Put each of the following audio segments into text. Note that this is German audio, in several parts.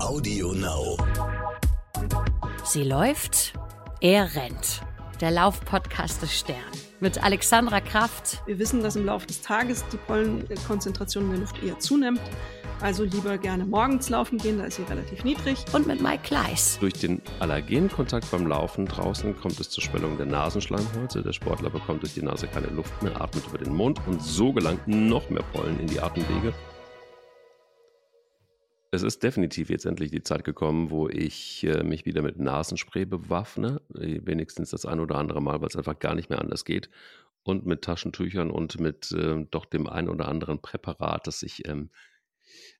Audio Now. Sie läuft, er rennt. Der Laufpodcast des Stern. Mit Alexandra Kraft. Wir wissen, dass im Laufe des Tages die Pollenkonzentration in der Luft eher zunimmt. Also lieber gerne morgens laufen gehen, da ist sie relativ niedrig. Und mit Mike Kleiss. Durch den Allergenkontakt beim Laufen draußen kommt es zur Schwellung der Nasenschleimhäute. Der Sportler bekommt durch die Nase keine Luft mehr, atmet über den Mund und so gelangt noch mehr Pollen in die Atemwege. Es ist definitiv jetzt endlich die Zeit gekommen, wo ich äh, mich wieder mit Nasenspray bewaffne. Äh, wenigstens das ein oder andere Mal, weil es einfach gar nicht mehr anders geht. Und mit Taschentüchern und mit äh, doch dem ein oder anderen Präparat, das ich ähm,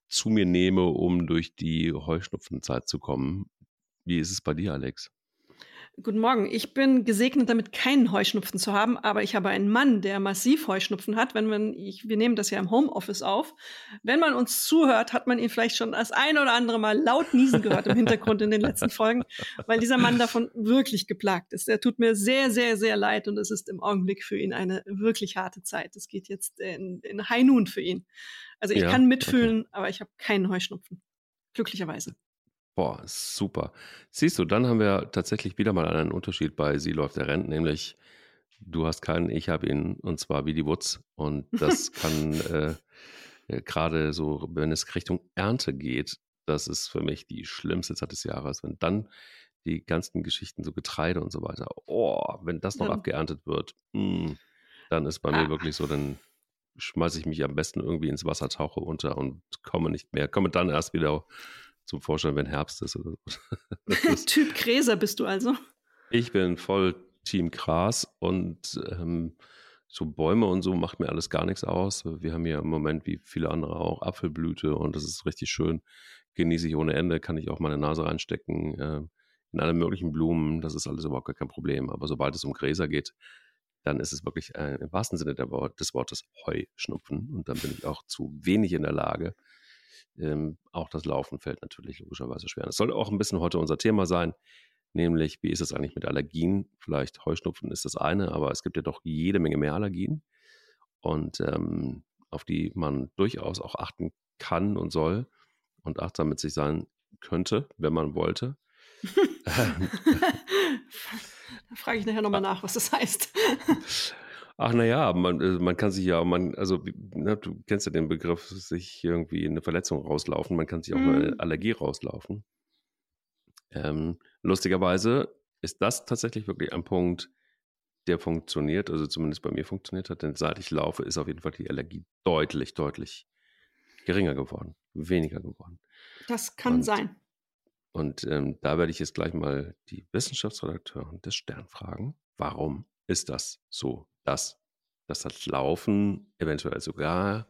zu mir nehme, um durch die Heuschnupfenzeit zu kommen. Wie ist es bei dir, Alex? Guten Morgen. Ich bin gesegnet damit, keinen Heuschnupfen zu haben, aber ich habe einen Mann, der massiv Heuschnupfen hat. Wenn man, ich, wir nehmen das ja im Homeoffice auf. Wenn man uns zuhört, hat man ihn vielleicht schon das ein oder andere Mal laut niesen gehört im Hintergrund in den letzten Folgen, weil dieser Mann davon wirklich geplagt ist. Er tut mir sehr, sehr, sehr leid und es ist im Augenblick für ihn eine wirklich harte Zeit. Es geht jetzt in, in High Noon für ihn. Also ich ja, kann mitfühlen, aber ich habe keinen Heuschnupfen. Glücklicherweise. Boah, super. Siehst du, dann haben wir tatsächlich wieder mal einen Unterschied bei Sie läuft der rennt, nämlich du hast keinen, ich habe ihn und zwar wie die Wutz. Und das kann äh, äh, gerade so, wenn es Richtung Ernte geht, das ist für mich die schlimmste Zeit des Jahres, wenn dann die ganzen Geschichten, so Getreide und so weiter, oh, wenn das noch ja. abgeerntet wird, mh, hm, dann ist bei ah. mir wirklich so, dann schmeiße ich mich am besten irgendwie ins Wasser, tauche unter und komme nicht mehr, komme dann erst wieder zum Vorschein, wenn Herbst ist. Oder so. typ Gräser bist du also? Ich bin voll Team Gras und ähm, so Bäume und so macht mir alles gar nichts aus. Wir haben hier im Moment, wie viele andere auch, Apfelblüte und das ist richtig schön. Genieße ich ohne Ende, kann ich auch meine Nase reinstecken. Äh, in alle möglichen Blumen, das ist alles überhaupt gar kein Problem. Aber sobald es um Gräser geht, dann ist es wirklich äh, im wahrsten Sinne des Wortes Heuschnupfen. Und dann bin ich auch zu wenig in der Lage, ähm, auch das Laufen fällt natürlich logischerweise schwer. Das soll auch ein bisschen heute unser Thema sein, nämlich wie ist es eigentlich mit Allergien? Vielleicht Heuschnupfen ist das eine, aber es gibt ja doch jede Menge mehr Allergien und ähm, auf die man durchaus auch achten kann und soll und achtsam mit sich sein könnte, wenn man wollte. da frage ich nachher nochmal nach, was das heißt. Ach naja, man, äh, man kann sich ja, man, also na, ne, du kennst ja den Begriff, sich irgendwie eine Verletzung rauslaufen, man kann sich auch mhm. eine Allergie rauslaufen. Ähm, lustigerweise ist das tatsächlich wirklich ein Punkt, der funktioniert, also zumindest bei mir funktioniert hat, denn seit ich laufe, ist auf jeden Fall die Allergie deutlich, deutlich geringer geworden, weniger geworden. Das kann und, sein. Und ähm, da werde ich jetzt gleich mal die Wissenschaftsredakteurin des Stern fragen, warum ist das so? dass, dass das Laufen eventuell sogar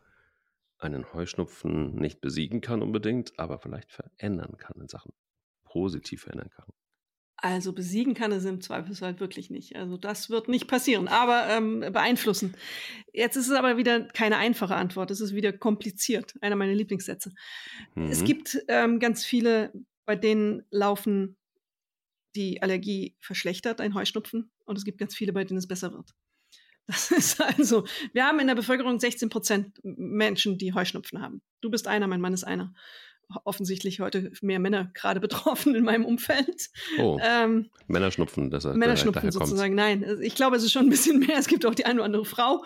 einen Heuschnupfen nicht besiegen kann unbedingt, aber vielleicht verändern kann in Sachen positiv verändern kann. Also besiegen kann es im Zweifelsfall wirklich nicht. Also das wird nicht passieren, aber ähm, beeinflussen. Jetzt ist es aber wieder keine einfache Antwort. Es ist wieder kompliziert. Einer meiner Lieblingssätze. Mhm. Es gibt ähm, ganz viele, bei denen Laufen die Allergie verschlechtert, ein Heuschnupfen. Und es gibt ganz viele, bei denen es besser wird. Das ist also, wir haben in der Bevölkerung 16 Prozent Menschen, die Heuschnupfen haben. Du bist einer, mein Mann ist einer. Offensichtlich heute mehr Männer gerade betroffen in meinem Umfeld. Oh, ähm, Männerschnupfen, das Männerschnupfen sozusagen. Nein, ich glaube, es ist schon ein bisschen mehr. Es gibt auch die eine oder andere Frau.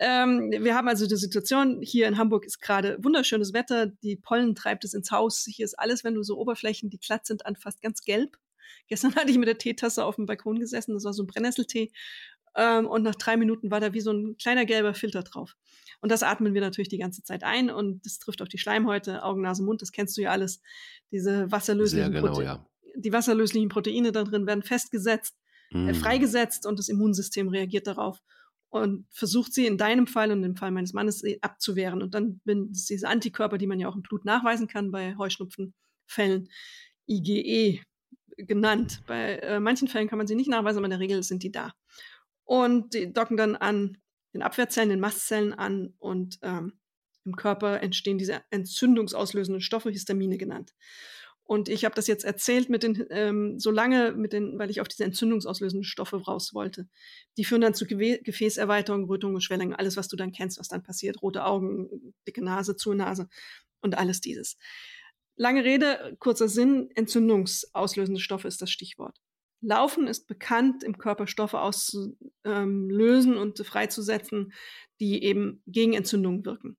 Ähm, wir haben also die Situation, hier in Hamburg ist gerade wunderschönes Wetter. Die Pollen treibt es ins Haus. Hier ist alles, wenn du so Oberflächen, die glatt sind, anfasst, ganz gelb. Gestern hatte ich mit der Teetasse auf dem Balkon gesessen. Das war so ein Brennnesseltee. Ähm, und nach drei Minuten war da wie so ein kleiner gelber Filter drauf. Und das atmen wir natürlich die ganze Zeit ein und das trifft auch die Schleimhäute, Augen, Nase, Mund, das kennst du ja alles. Diese wasserlöslichen, genau, Prote ja. die wasserlöslichen Proteine da drin werden festgesetzt, äh, mm. äh, freigesetzt und das Immunsystem reagiert darauf und versucht sie in deinem Fall und im Fall meines Mannes äh, abzuwehren. Und dann sind diese Antikörper, die man ja auch im Blut nachweisen kann bei Heuschnupfenfällen, IgE genannt. Bei äh, manchen Fällen kann man sie nicht nachweisen, aber in der Regel sind die da und die docken dann an den Abwehrzellen, den Mastzellen an und ähm, im Körper entstehen diese entzündungsauslösenden Stoffe, Histamine genannt. Und ich habe das jetzt erzählt mit den, ähm, so lange mit den, weil ich auf diese entzündungsauslösenden Stoffe raus wollte. Die führen dann zu Ge Gefäßerweiterung, Rötungen, Schwellungen, alles, was du dann kennst, was dann passiert. Rote Augen, dicke Nase, zu Nase und alles dieses. Lange Rede, kurzer Sinn, entzündungsauslösende Stoffe ist das Stichwort. Laufen ist bekannt, im Körper Stoffe auszulösen und freizusetzen, die eben gegen Entzündungen wirken.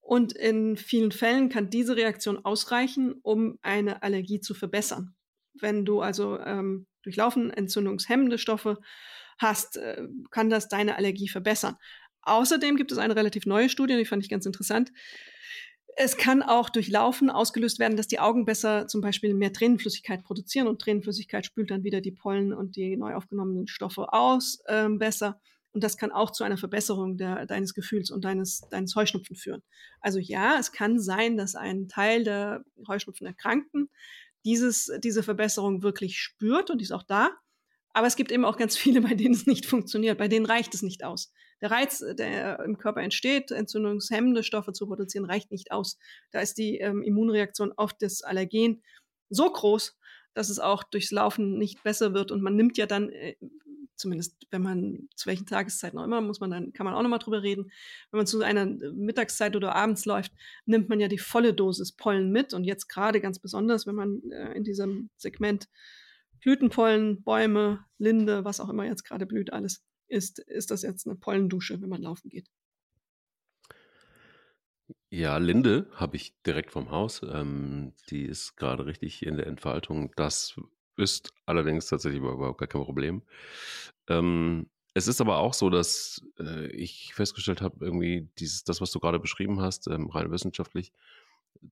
Und in vielen Fällen kann diese Reaktion ausreichen, um eine Allergie zu verbessern. Wenn du also ähm, durch Laufen entzündungshemmende Stoffe hast, äh, kann das deine Allergie verbessern. Außerdem gibt es eine relativ neue Studie, die fand ich ganz interessant. Es kann auch durch Laufen ausgelöst werden, dass die Augen besser zum Beispiel mehr Tränenflüssigkeit produzieren und Tränenflüssigkeit spült dann wieder die Pollen und die neu aufgenommenen Stoffe aus äh, besser. Und das kann auch zu einer Verbesserung der, deines Gefühls und deines, deines Heuschnupfen führen. Also ja, es kann sein, dass ein Teil der Heuschnupfen-Erkrankten dieses, diese Verbesserung wirklich spürt und die ist auch da. Aber es gibt eben auch ganz viele, bei denen es nicht funktioniert. Bei denen reicht es nicht aus. Der Reiz, der im Körper entsteht, entzündungshemmende Stoffe zu produzieren, reicht nicht aus. Da ist die ähm, Immunreaktion auf das Allergen so groß, dass es auch durchs Laufen nicht besser wird. Und man nimmt ja dann, äh, zumindest wenn man zu welchen Tageszeiten auch immer, muss man dann, kann man auch nochmal drüber reden. Wenn man zu einer Mittagszeit oder abends läuft, nimmt man ja die volle Dosis Pollen mit. Und jetzt gerade ganz besonders, wenn man äh, in diesem Segment Blütenpollen, Bäume, Linde, was auch immer jetzt gerade blüht, alles ist, ist das jetzt eine Pollendusche, wenn man laufen geht. Ja, Linde habe ich direkt vom Haus. Ähm, die ist gerade richtig in der Entfaltung. Das ist allerdings tatsächlich überhaupt gar kein Problem. Ähm, es ist aber auch so, dass äh, ich festgestellt habe, irgendwie dieses, das, was du gerade beschrieben hast, ähm, rein wissenschaftlich,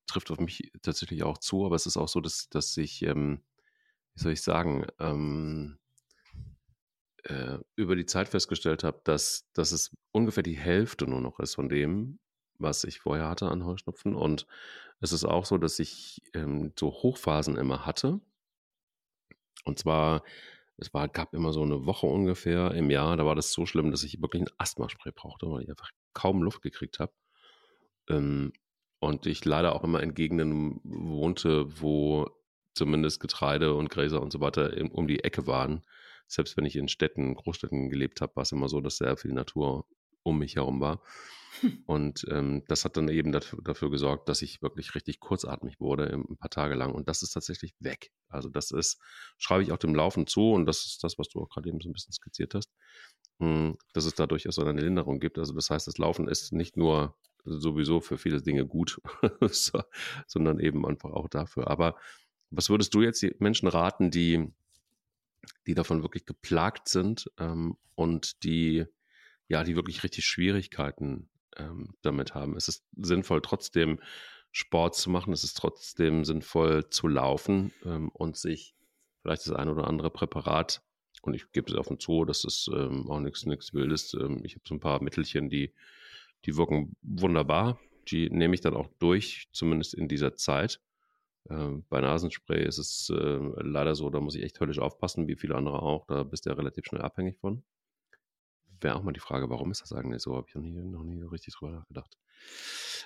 trifft auf mich tatsächlich auch zu. Aber es ist auch so, dass, dass ich ähm, wie soll ich sagen, ähm, äh, über die Zeit festgestellt habe, dass, dass es ungefähr die Hälfte nur noch ist von dem, was ich vorher hatte an Heuschnupfen. Und es ist auch so, dass ich ähm, so Hochphasen immer hatte. Und zwar, es war, gab immer so eine Woche ungefähr im Jahr, da war das so schlimm, dass ich wirklich ein Asthmaspray brauchte, weil ich einfach kaum Luft gekriegt habe. Ähm, und ich leider auch immer in Gegenden wohnte, wo zumindest Getreide und Gräser und so weiter um die Ecke waren. Selbst wenn ich in Städten, Großstädten gelebt habe, war es immer so, dass sehr viel Natur um mich herum war. Und ähm, das hat dann eben dafür, dafür, gesorgt, dass ich wirklich richtig kurzatmig wurde, ein paar Tage lang. Und das ist tatsächlich weg. Also das ist, schreibe ich auch dem Laufen zu und das ist das, was du auch gerade eben so ein bisschen skizziert hast, hm, dass es dadurch auch so eine Linderung gibt. Also das heißt, das Laufen ist nicht nur sowieso für viele Dinge gut, sondern eben einfach auch dafür. Aber was würdest du jetzt die Menschen raten, die, die davon wirklich geplagt sind ähm, und die, ja, die wirklich richtig Schwierigkeiten ähm, damit haben? Es ist sinnvoll, trotzdem Sport zu machen, es ist trotzdem sinnvoll zu laufen ähm, und sich vielleicht das ein oder andere Präparat, und ich gebe es den Zoo, das ist ähm, auch nichts Wildes. Ähm, ich habe so ein paar Mittelchen, die, die wirken wunderbar. Die nehme ich dann auch durch, zumindest in dieser Zeit. Ähm, bei Nasenspray ist es äh, leider so, da muss ich echt höllisch aufpassen, wie viele andere auch. Da bist du ja relativ schnell abhängig von. Wäre auch mal die Frage, warum ist das eigentlich so? Habe ich noch nie, noch nie richtig drüber nachgedacht.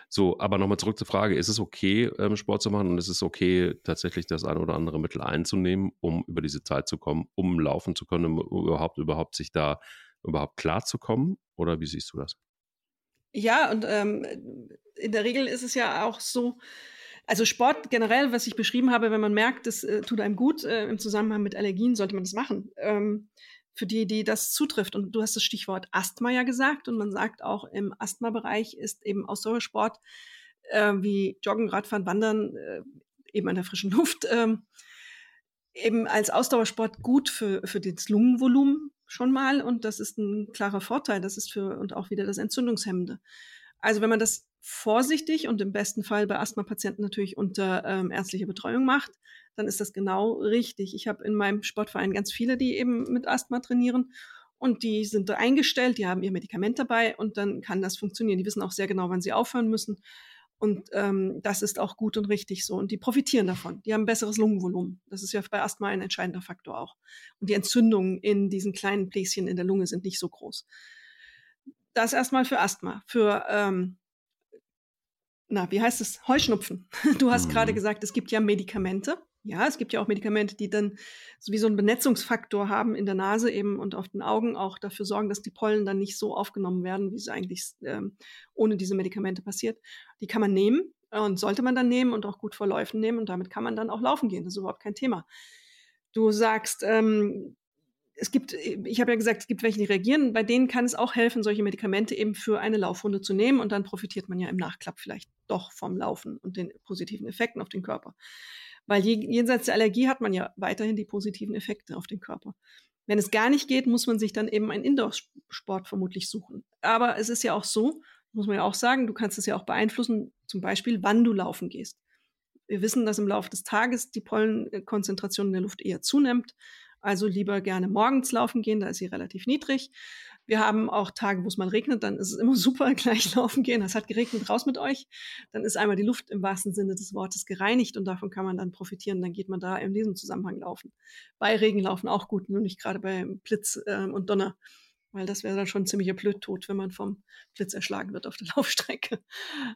So, aber nochmal zurück zur Frage: Ist es okay, ähm, Sport zu machen und ist es okay, tatsächlich das eine oder andere Mittel einzunehmen, um über diese Zeit zu kommen, um laufen zu können, um überhaupt, überhaupt sich da überhaupt klar zu kommen? Oder wie siehst du das? Ja, und ähm, in der Regel ist es ja auch so, also Sport generell, was ich beschrieben habe, wenn man merkt, das äh, tut einem gut äh, im Zusammenhang mit Allergien, sollte man das machen. Ähm, für die, die das zutrifft. Und du hast das Stichwort Asthma ja gesagt. Und man sagt auch, im Asthma-Bereich ist eben Ausdauersport äh, wie Joggen, Radfahren, Wandern, äh, eben an der frischen Luft, ähm, eben als Ausdauersport gut für, für das Lungenvolumen schon mal. Und das ist ein klarer Vorteil. Das ist für, und auch wieder das Entzündungshemmende. Also wenn man das vorsichtig und im besten Fall bei Asthma-Patienten natürlich unter ähm, ärztlicher Betreuung macht, dann ist das genau richtig. Ich habe in meinem Sportverein ganz viele, die eben mit Asthma trainieren und die sind da eingestellt, die haben ihr Medikament dabei und dann kann das funktionieren. Die wissen auch sehr genau, wann sie aufhören müssen. Und ähm, das ist auch gut und richtig so. Und die profitieren davon. Die haben besseres Lungenvolumen. Das ist ja bei Asthma ein entscheidender Faktor auch. Und die Entzündungen in diesen kleinen Bläschen in der Lunge sind nicht so groß. Das erstmal für Asthma. Für ähm, na, wie heißt es? Heuschnupfen. Du hast mhm. gerade gesagt, es gibt ja Medikamente. Ja, es gibt ja auch Medikamente, die dann so wie so einen Benetzungsfaktor haben in der Nase eben und auf den Augen auch dafür sorgen, dass die Pollen dann nicht so aufgenommen werden, wie es eigentlich ähm, ohne diese Medikamente passiert. Die kann man nehmen. Und sollte man dann nehmen und auch gut vor Läufen nehmen und damit kann man dann auch laufen gehen. Das ist überhaupt kein Thema. Du sagst, ähm, es gibt, ich habe ja gesagt, es gibt welche, die reagieren. Bei denen kann es auch helfen, solche Medikamente eben für eine Laufrunde zu nehmen und dann profitiert man ja im Nachklapp vielleicht doch vom Laufen und den positiven Effekten auf den Körper. Weil jenseits der Allergie hat man ja weiterhin die positiven Effekte auf den Körper. Wenn es gar nicht geht, muss man sich dann eben einen Indoor-Sport vermutlich suchen. Aber es ist ja auch so, muss man ja auch sagen, du kannst es ja auch beeinflussen, zum Beispiel, wann du laufen gehst. Wir wissen, dass im Laufe des Tages die Pollenkonzentration in der Luft eher zunimmt. Also lieber gerne morgens laufen gehen, da ist sie relativ niedrig. Wir haben auch Tage, wo es mal regnet, dann ist es immer super, gleich laufen gehen. Es hat geregnet, raus mit euch. Dann ist einmal die Luft im wahrsten Sinne des Wortes gereinigt und davon kann man dann profitieren. Dann geht man da in diesem Zusammenhang laufen. Bei Regen laufen auch gut, nur nicht gerade bei Blitz äh, und Donner, weil das wäre dann schon ein ziemlicher Blödtod, wenn man vom Blitz erschlagen wird auf der Laufstrecke.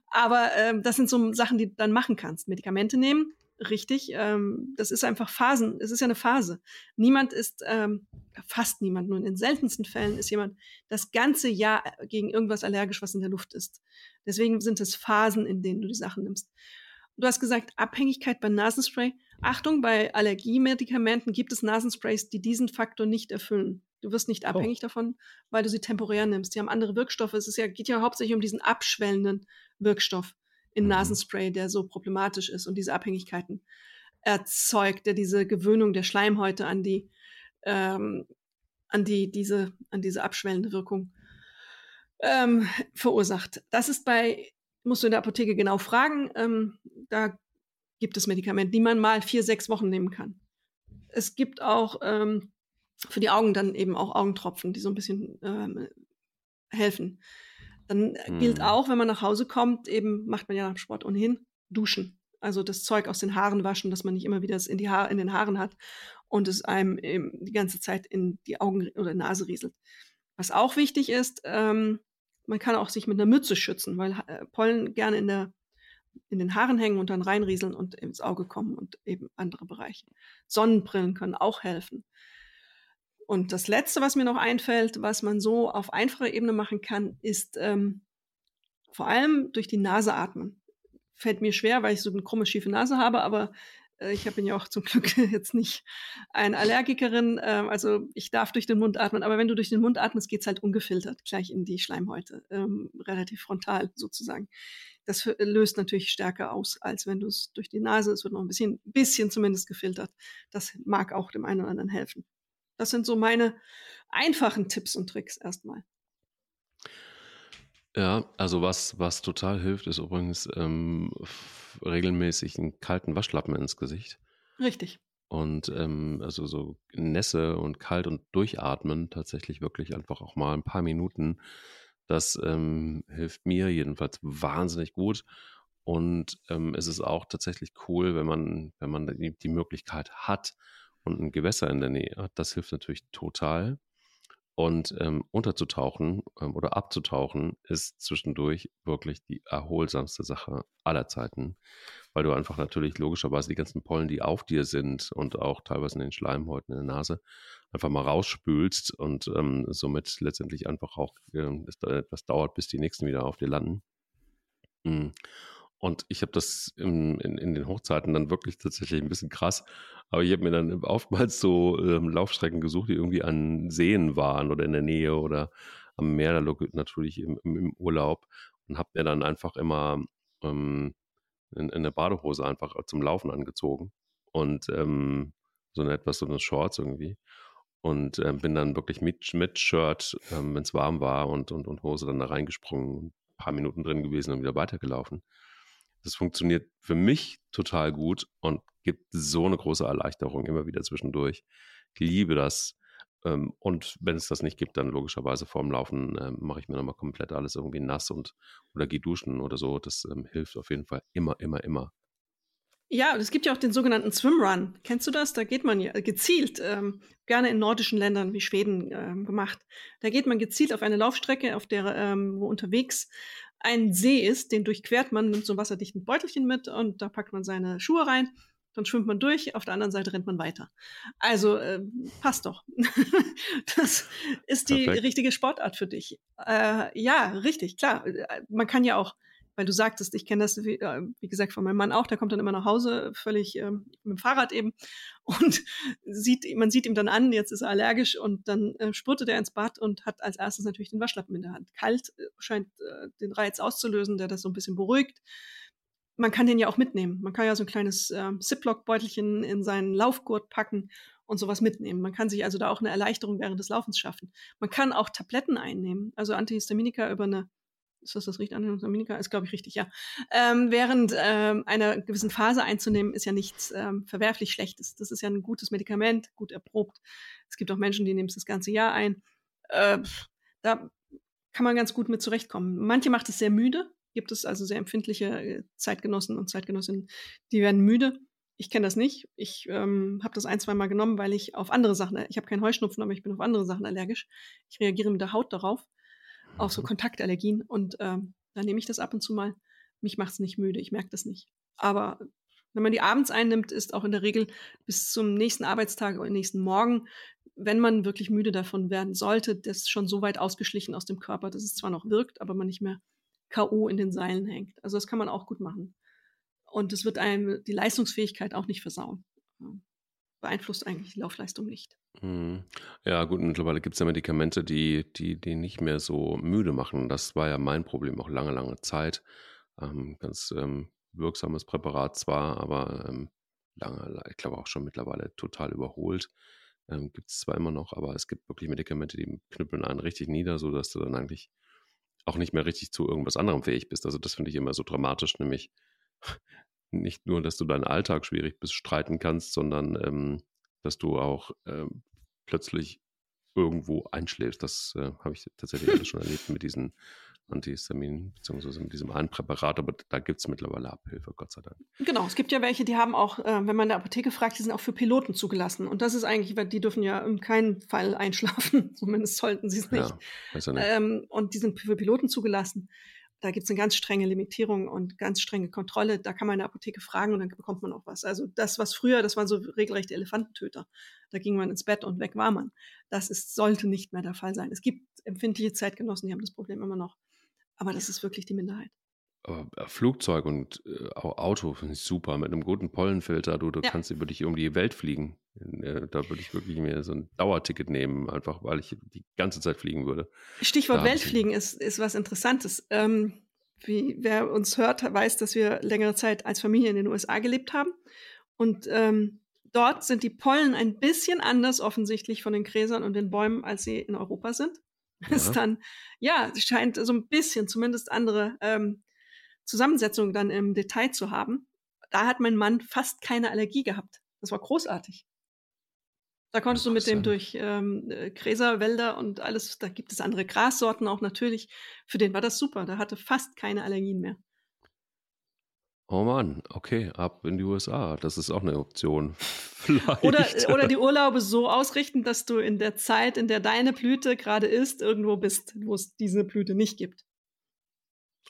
Aber ähm, das sind so Sachen, die du dann machen kannst. Medikamente nehmen, richtig. Ähm, das ist einfach Phasen. Es ist ja eine Phase. Niemand ist, ähm, fast niemand, nur in den seltensten Fällen ist jemand das ganze Jahr gegen irgendwas allergisch, was in der Luft ist. Deswegen sind es Phasen, in denen du die Sachen nimmst. Du hast gesagt, Abhängigkeit bei Nasenspray. Achtung, bei Allergiemedikamenten gibt es Nasensprays, die diesen Faktor nicht erfüllen. Du wirst nicht oh. abhängig oh. davon, weil du sie temporär nimmst. Die haben andere Wirkstoffe. Es ist ja, geht ja hauptsächlich um diesen abschwellenden Wirkstoff in mhm. Nasenspray, der so problematisch ist und diese Abhängigkeiten erzeugt, der diese Gewöhnung der Schleimhäute an die, ähm, an die, diese, an diese abschwellende Wirkung ähm, verursacht. Das ist bei, musst du in der Apotheke genau fragen, ähm, da gibt es Medikamente, die man mal vier, sechs Wochen nehmen kann. Es gibt auch ähm, für die Augen dann eben auch Augentropfen, die so ein bisschen ähm, helfen. Dann hm. gilt auch, wenn man nach Hause kommt, eben macht man ja nach dem Sport ohnehin, duschen. Also das Zeug aus den Haaren waschen, dass man nicht immer wieder es in, die Haare, in den Haaren hat und es einem eben die ganze Zeit in die Augen oder Nase rieselt. Was auch wichtig ist, ähm, man kann auch sich mit einer Mütze schützen, weil äh, Pollen gerne in, der, in den Haaren hängen und dann reinrieseln und ins Auge kommen und eben andere Bereiche. Sonnenbrillen können auch helfen. Und das Letzte, was mir noch einfällt, was man so auf einfacher Ebene machen kann, ist ähm, vor allem durch die Nase atmen. Fällt mir schwer, weil ich so eine krumme, schiefe Nase habe, aber äh, ich bin ja auch zum Glück jetzt nicht eine Allergikerin, äh, also ich darf durch den Mund atmen, aber wenn du durch den Mund atmest, geht es halt ungefiltert gleich in die Schleimhäute, ähm, relativ frontal sozusagen. Das löst natürlich stärker aus, als wenn du es durch die Nase, es wird noch ein bisschen, bisschen zumindest gefiltert. Das mag auch dem einen oder anderen helfen. Das sind so meine einfachen Tipps und Tricks erstmal. Ja, also was, was total hilft, ist übrigens ähm, regelmäßig einen kalten Waschlappen ins Gesicht. Richtig. Und ähm, also so Nässe und kalt und durchatmen, tatsächlich wirklich einfach auch mal ein paar Minuten. Das ähm, hilft mir jedenfalls wahnsinnig gut. Und ähm, es ist auch tatsächlich cool, wenn man, wenn man die, die Möglichkeit hat, und ein Gewässer in der Nähe hat, das hilft natürlich total. Und ähm, unterzutauchen ähm, oder abzutauchen ist zwischendurch wirklich die erholsamste Sache aller Zeiten, weil du einfach natürlich logischerweise die ganzen Pollen, die auf dir sind und auch teilweise in den Schleimhäuten in der Nase, einfach mal rausspülst und ähm, somit letztendlich einfach auch äh, es etwas dauert, bis die nächsten wieder auf dir landen. Mhm. Und ich habe das in, in, in, den Hochzeiten dann wirklich tatsächlich ein bisschen krass. Aber ich habe mir dann oftmals so ähm, Laufstrecken gesucht, die irgendwie an Seen waren oder in der Nähe oder am Meer, natürlich im, im Urlaub. Und habe mir dann einfach immer ähm, in, in der Badehose einfach zum Laufen angezogen. Und ähm, so eine etwas so eine Shorts irgendwie. Und äh, bin dann wirklich mit, mit Shirt, ähm, wenn es warm war und, und, und Hose dann da reingesprungen, ein paar Minuten drin gewesen und wieder weitergelaufen. Das funktioniert für mich total gut und gibt so eine große Erleichterung immer wieder zwischendurch. Ich liebe das. Ähm, und wenn es das nicht gibt, dann logischerweise vorm Laufen äh, mache ich mir nochmal komplett alles irgendwie nass und oder gehe duschen oder so. Das ähm, hilft auf jeden Fall immer, immer, immer. Ja, es gibt ja auch den sogenannten Swimrun. Kennst du das? Da geht man ja gezielt, ähm, gerne in nordischen Ländern wie Schweden ähm, gemacht. Da geht man gezielt auf eine Laufstrecke, auf der ähm, wo unterwegs ein See ist, den durchquert man, nimmt so ein wasserdichten Beutelchen mit und da packt man seine Schuhe rein. Dann schwimmt man durch, auf der anderen Seite rennt man weiter. Also äh, passt doch. das ist die Perfekt. richtige Sportart für dich. Äh, ja, richtig, klar. Man kann ja auch weil du sagtest, ich kenne das, wie, äh, wie, gesagt, von meinem Mann auch, der kommt dann immer nach Hause, völlig ähm, mit dem Fahrrad eben und sieht, man sieht ihm dann an, jetzt ist er allergisch und dann äh, spurtet er ins Bad und hat als erstes natürlich den Waschlappen in der Hand. Kalt äh, scheint äh, den Reiz auszulösen, der das so ein bisschen beruhigt. Man kann den ja auch mitnehmen. Man kann ja so ein kleines äh, Ziploc-Beutelchen in seinen Laufgurt packen und sowas mitnehmen. Man kann sich also da auch eine Erleichterung während des Laufens schaffen. Man kann auch Tabletten einnehmen, also Antihistaminika über eine ist das das richtig? Antihistaminika ist, glaube ich, richtig, ja. Ähm, während ähm, einer gewissen Phase einzunehmen, ist ja nichts ähm, verwerflich Schlechtes. Das ist ja ein gutes Medikament, gut erprobt. Es gibt auch Menschen, die nehmen es das ganze Jahr ein. Äh, da kann man ganz gut mit zurechtkommen. Manche macht es sehr müde. Gibt es also sehr empfindliche äh, Zeitgenossen und Zeitgenossinnen, die werden müde. Ich kenne das nicht. Ich ähm, habe das ein, zwei Mal genommen, weil ich auf andere Sachen, ich habe keinen Heuschnupfen, aber ich bin auf andere Sachen allergisch. Ich reagiere mit der Haut darauf, auf so mhm. Kontaktallergien. Und ähm, da nehme ich das ab und zu mal. Mich macht es nicht müde, ich merke das nicht. Aber wenn man die abends einnimmt, ist auch in der Regel bis zum nächsten Arbeitstag oder nächsten Morgen, wenn man wirklich müde davon werden sollte, das schon so weit ausgeschlichen aus dem Körper, dass es zwar noch wirkt, aber man nicht mehr K.O. in den Seilen hängt. Also das kann man auch gut machen. Und es wird einem die Leistungsfähigkeit auch nicht versauen. Beeinflusst eigentlich die Laufleistung nicht. Mhm. Ja, gut, mittlerweile gibt es ja Medikamente, die, die, die nicht mehr so müde machen. Das war ja mein Problem auch lange, lange Zeit. Ähm, ganz ähm, wirksames Präparat zwar, aber ähm, lange, ich glaube auch schon mittlerweile total überholt. Ähm, gibt es zwar immer noch, aber es gibt wirklich Medikamente, die knüppeln einen richtig nieder, sodass du dann eigentlich auch nicht mehr richtig zu irgendwas anderem fähig bist. Also das finde ich immer so dramatisch, nämlich nicht nur, dass du deinen Alltag schwierig bestreiten kannst, sondern ähm, dass du auch ähm, plötzlich irgendwo einschläfst. Das äh, habe ich tatsächlich schon erlebt mit diesen Antihistamin, beziehungsweise mit diesem einen Präparat, aber da gibt es mittlerweile Abhilfe, Gott sei Dank. Genau, es gibt ja welche, die haben auch, äh, wenn man in der Apotheke fragt, die sind auch für Piloten zugelassen. Und das ist eigentlich, weil die dürfen ja in keinem Fall einschlafen, zumindest sollten sie es nicht. Ja, weiß ja nicht. Ähm, und die sind für Piloten zugelassen. Da gibt es eine ganz strenge Limitierung und ganz strenge Kontrolle. Da kann man in der Apotheke fragen und dann bekommt man auch was. Also das, was früher, das waren so regelrechte Elefantentöter. Da ging man ins Bett und weg war man. Das ist, sollte nicht mehr der Fall sein. Es gibt empfindliche Zeitgenossen, die haben das Problem immer noch. Aber das ist wirklich die Minderheit. Aber äh, Flugzeug und äh, Auto finde ich super. Mit einem guten Pollenfilter, du, du ja. kannst über dich um die Welt fliegen. Äh, da würde ich wirklich mir so ein Dauerticket nehmen, einfach weil ich die ganze Zeit fliegen würde. Stichwort Weltfliegen ist, ist was Interessantes. Ähm, wie, wer uns hört, weiß, dass wir längere Zeit als Familie in den USA gelebt haben. Und ähm, dort sind die Pollen ein bisschen anders offensichtlich von den Gräsern und den Bäumen, als sie in Europa sind. Ja. Ist dann, ja, scheint so ein bisschen, zumindest andere ähm, Zusammensetzung dann im Detail zu haben. Da hat mein Mann fast keine Allergie gehabt. Das war großartig. Da konntest du mit dem durch ähm, äh, Gräserwälder und alles, da gibt es andere Grassorten auch natürlich. Für den war das super. Da hatte fast keine Allergien mehr. Oh Mann, okay, ab in die USA. Das ist auch eine Option. Vielleicht. Oder, oder die Urlaube so ausrichten, dass du in der Zeit, in der deine Blüte gerade ist, irgendwo bist, wo es diese Blüte nicht gibt.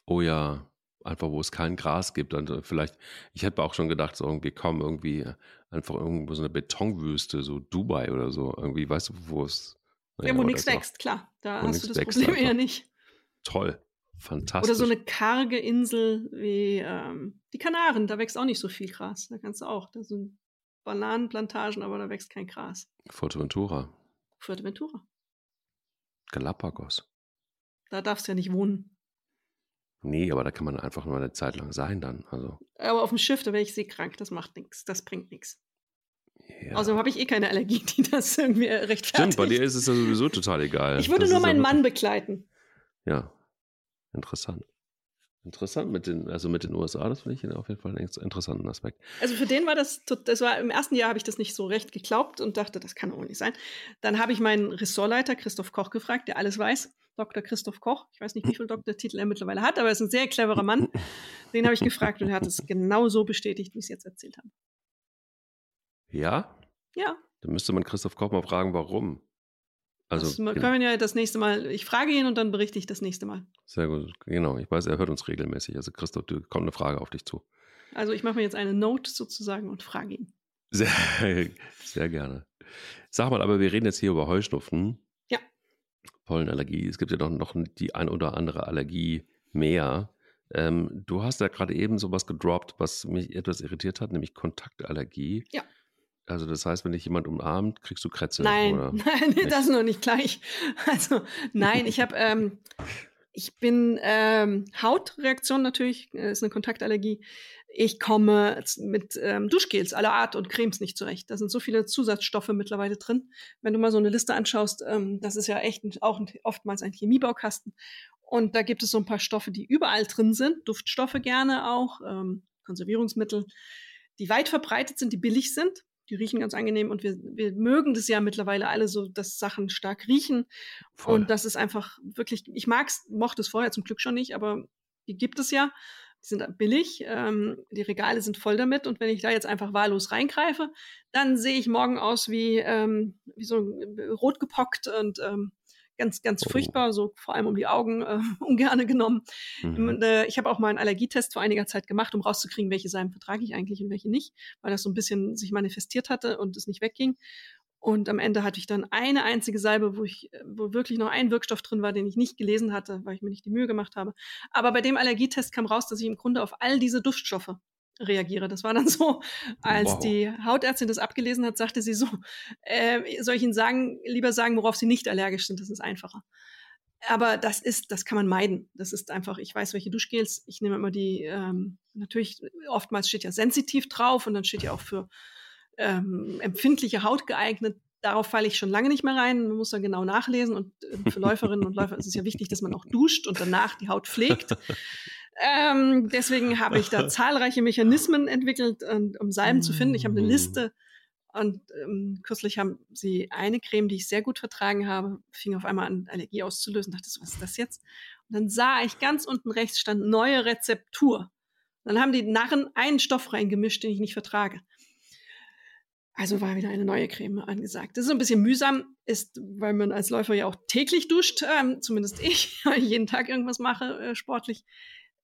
Oh ja, einfach wo es kein Gras gibt. Und äh, vielleicht, ich hätte auch schon gedacht, so irgendwie komm, irgendwie einfach irgendwo so eine Betonwüste, so Dubai oder so. Irgendwie, weißt du, wo es. Ja, wo nichts wächst, klar. Da hast du das Problem einfach. eher nicht. Toll. Fantastisch. Oder so eine karge Insel wie ähm, die Kanaren, da wächst auch nicht so viel Gras. Da kannst du auch. Da sind Bananenplantagen, aber da wächst kein Gras. Fuerteventura. Fuerteventura. Galapagos. Da darfst du ja nicht wohnen. Nee, aber da kann man einfach nur eine Zeit lang sein dann. Also. Aber auf dem Schiff, da wäre ich seekrank, das macht nichts, das bringt nichts. Ja. Außerdem habe ich eh keine Allergie, die das irgendwie rechtfertigt. Stimmt, bei dir ist es ja sowieso total egal. Ich würde das nur meinen Mann begleiten. Ja, interessant. Interessant mit den, also mit den USA, das finde ich auf jeden Fall einen interessanten Aspekt. Also für den war das, das war im ersten Jahr habe ich das nicht so recht geglaubt und dachte, das kann auch nicht sein. Dann habe ich meinen Ressortleiter Christoph Koch gefragt, der alles weiß. Dr. Christoph Koch. Ich weiß nicht, wie viele Doktortitel er mittlerweile hat, aber er ist ein sehr cleverer Mann. Den habe ich gefragt und er hat es genau so bestätigt, wie ich es jetzt erzählt habe. Ja? Ja. Dann müsste man Christoph Koch mal fragen, warum. Also, das können wir ja das nächste Mal. Ich frage ihn und dann berichte ich das nächste Mal. Sehr gut, genau. Ich weiß, er hört uns regelmäßig. Also Christoph, da kommt eine Frage auf dich zu. Also ich mache mir jetzt eine Note sozusagen und frage ihn. Sehr, sehr gerne. Sag mal, aber wir reden jetzt hier über Heuschnupfen. Ja. Pollenallergie. Es gibt ja doch noch die ein oder andere Allergie mehr. Ähm, du hast ja gerade eben sowas gedroppt, was mich etwas irritiert hat, nämlich Kontaktallergie. Ja. Also das heißt, wenn dich jemand umarmt, kriegst du Krätze. Nein, oder nein, nicht? das noch nicht gleich. Also nein, ich habe, ähm, ich bin ähm, Hautreaktion natürlich, äh, ist eine Kontaktallergie. Ich komme mit ähm, Duschgels aller Art und Cremes nicht zurecht. Da sind so viele Zusatzstoffe mittlerweile drin. Wenn du mal so eine Liste anschaust, ähm, das ist ja echt ein, auch ein, oftmals ein Chemiebaukasten. Und da gibt es so ein paar Stoffe, die überall drin sind, Duftstoffe gerne auch, ähm, Konservierungsmittel, die weit verbreitet sind, die billig sind. Die riechen ganz angenehm und wir, wir mögen das ja mittlerweile alle so, dass Sachen stark riechen. Voll. Und das ist einfach wirklich, ich mag's, mochte es vorher zum Glück schon nicht, aber die gibt es ja. Die sind billig, ähm, die Regale sind voll damit und wenn ich da jetzt einfach wahllos reingreife, dann sehe ich morgen aus wie, ähm, wie so äh, rot gepockt und ähm, ganz, ganz Oh. furchtbar, so vor allem um die Augen äh, ungerne genommen. Mhm. Und, äh, ich habe auch mal einen Allergietest vor einiger Zeit gemacht, um rauszukriegen, welche Salben vertrage ich eigentlich und welche nicht, weil das so ein bisschen sich manifestiert hatte und es nicht wegging. Und am Ende hatte ich dann eine einzige Salbe, wo ich, äh, wo wirklich noch ein Wirkstoff drin war, den ich nicht gelesen hatte, weil ich mir nicht die Mühe gemacht habe. Aber bei dem Allergietest kam raus, dass ich im Grunde auf all diese Duftstoffe reagiere. Das war dann so, als Wow. die Hautärztin das abgelesen hat, sagte sie so, äh, soll ich Ihnen sagen, lieber sagen, worauf Sie nicht allergisch sind, das ist einfacher. Aber das ist, das kann man meiden. Das ist einfach, ich weiß, welche Duschgels. Ich nehme immer die, ähm, natürlich, oftmals steht ja sensitiv drauf und dann steht ja auch für ähm, empfindliche Haut geeignet. Darauf falle ich schon lange nicht mehr rein. Man muss da genau nachlesen. Und äh, für Läuferinnen und Läufer ist es ja wichtig, dass man auch duscht und danach die Haut pflegt. Ähm, deswegen habe ich da zahlreiche Mechanismen entwickelt, und, um Salben zu finden. Ich habe eine Liste. Und ähm, kürzlich haben sie eine Creme, die ich sehr gut vertragen habe, fing auf einmal an, Allergie auszulösen. Dachte so, was ist das jetzt? Und dann sah ich ganz unten rechts stand neue Rezeptur. Dann haben die Narren einen Stoff reingemischt, den ich nicht vertrage. Also war wieder eine neue Creme angesagt. Das ist ein bisschen mühsam, ist, weil man als Läufer ja auch täglich duscht, ähm, zumindest ich, weil ich jeden Tag irgendwas mache, äh, sportlich.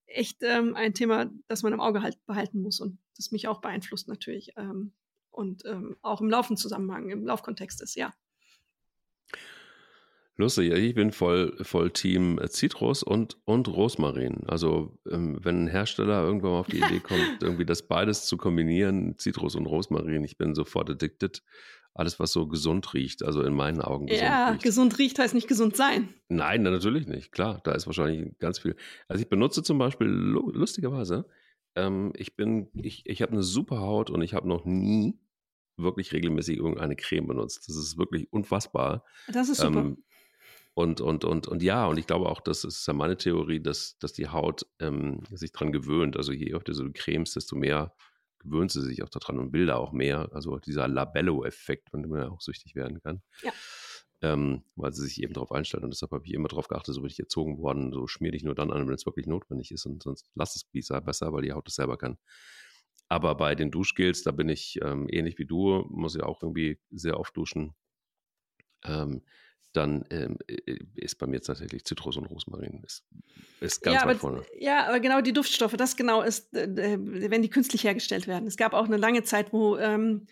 Echt ähm, ein Thema, das man im Auge halt behalten muss und das mich auch beeinflusst natürlich. Ähm, und ähm, auch im Laufenzusammenhang, im Laufkontext ist, ja. Lustig, ich bin voll, voll Team äh, Zitrus und, und Rosmarin. Also, ähm, wenn ein Hersteller irgendwann mal auf die Idee kommt, irgendwie das beides zu kombinieren, Zitrus und Rosmarin, ich bin sofort addicted. Alles, was so gesund riecht, also in meinen Augen gesund ja, riecht. gesund riecht heißt nicht gesund sein. Nein, na, natürlich nicht. Klar, da ist wahrscheinlich ganz viel. Also ich benutze zum Beispiel lu- lustigerweise, ähm, ich bin, ich, ich habe eine super Haut und ich habe noch nie wirklich regelmäßig irgendeine Creme benutzt. Das ist wirklich unfassbar. Das ist super. Ähm, und, und, und, und ja, und ich glaube auch, das ist ja meine Theorie, dass, dass die Haut ähm, sich dran gewöhnt. Also je öfter so du cremes, desto mehr gewöhnt sie sich auch daran und will da auch mehr. Also dieser Labello-Effekt, von dem man ja auch süchtig werden kann. Ja. Ähm, weil sie sich eben darauf einstellt. Und deshalb habe ich immer darauf geachtet, so bin ich erzogen worden, so schmier dich nur dann an, wenn es wirklich notwendig ist. Und sonst lass es besser, besser, weil die Haut das selber kann. Aber bei den Duschgels, da bin ich ähm, ähnlich wie du, muss ja auch irgendwie sehr oft duschen. Ähm, dann ähm, äh, ist bei mir tatsächlich Zitrus und Rosmarin. Ist, ist ganz ja, weit aber, vorne. ja, aber genau die Duftstoffe, das genau ist, äh, wenn die künstlich hergestellt werden. Es gab auch eine lange Zeit, wo ähm,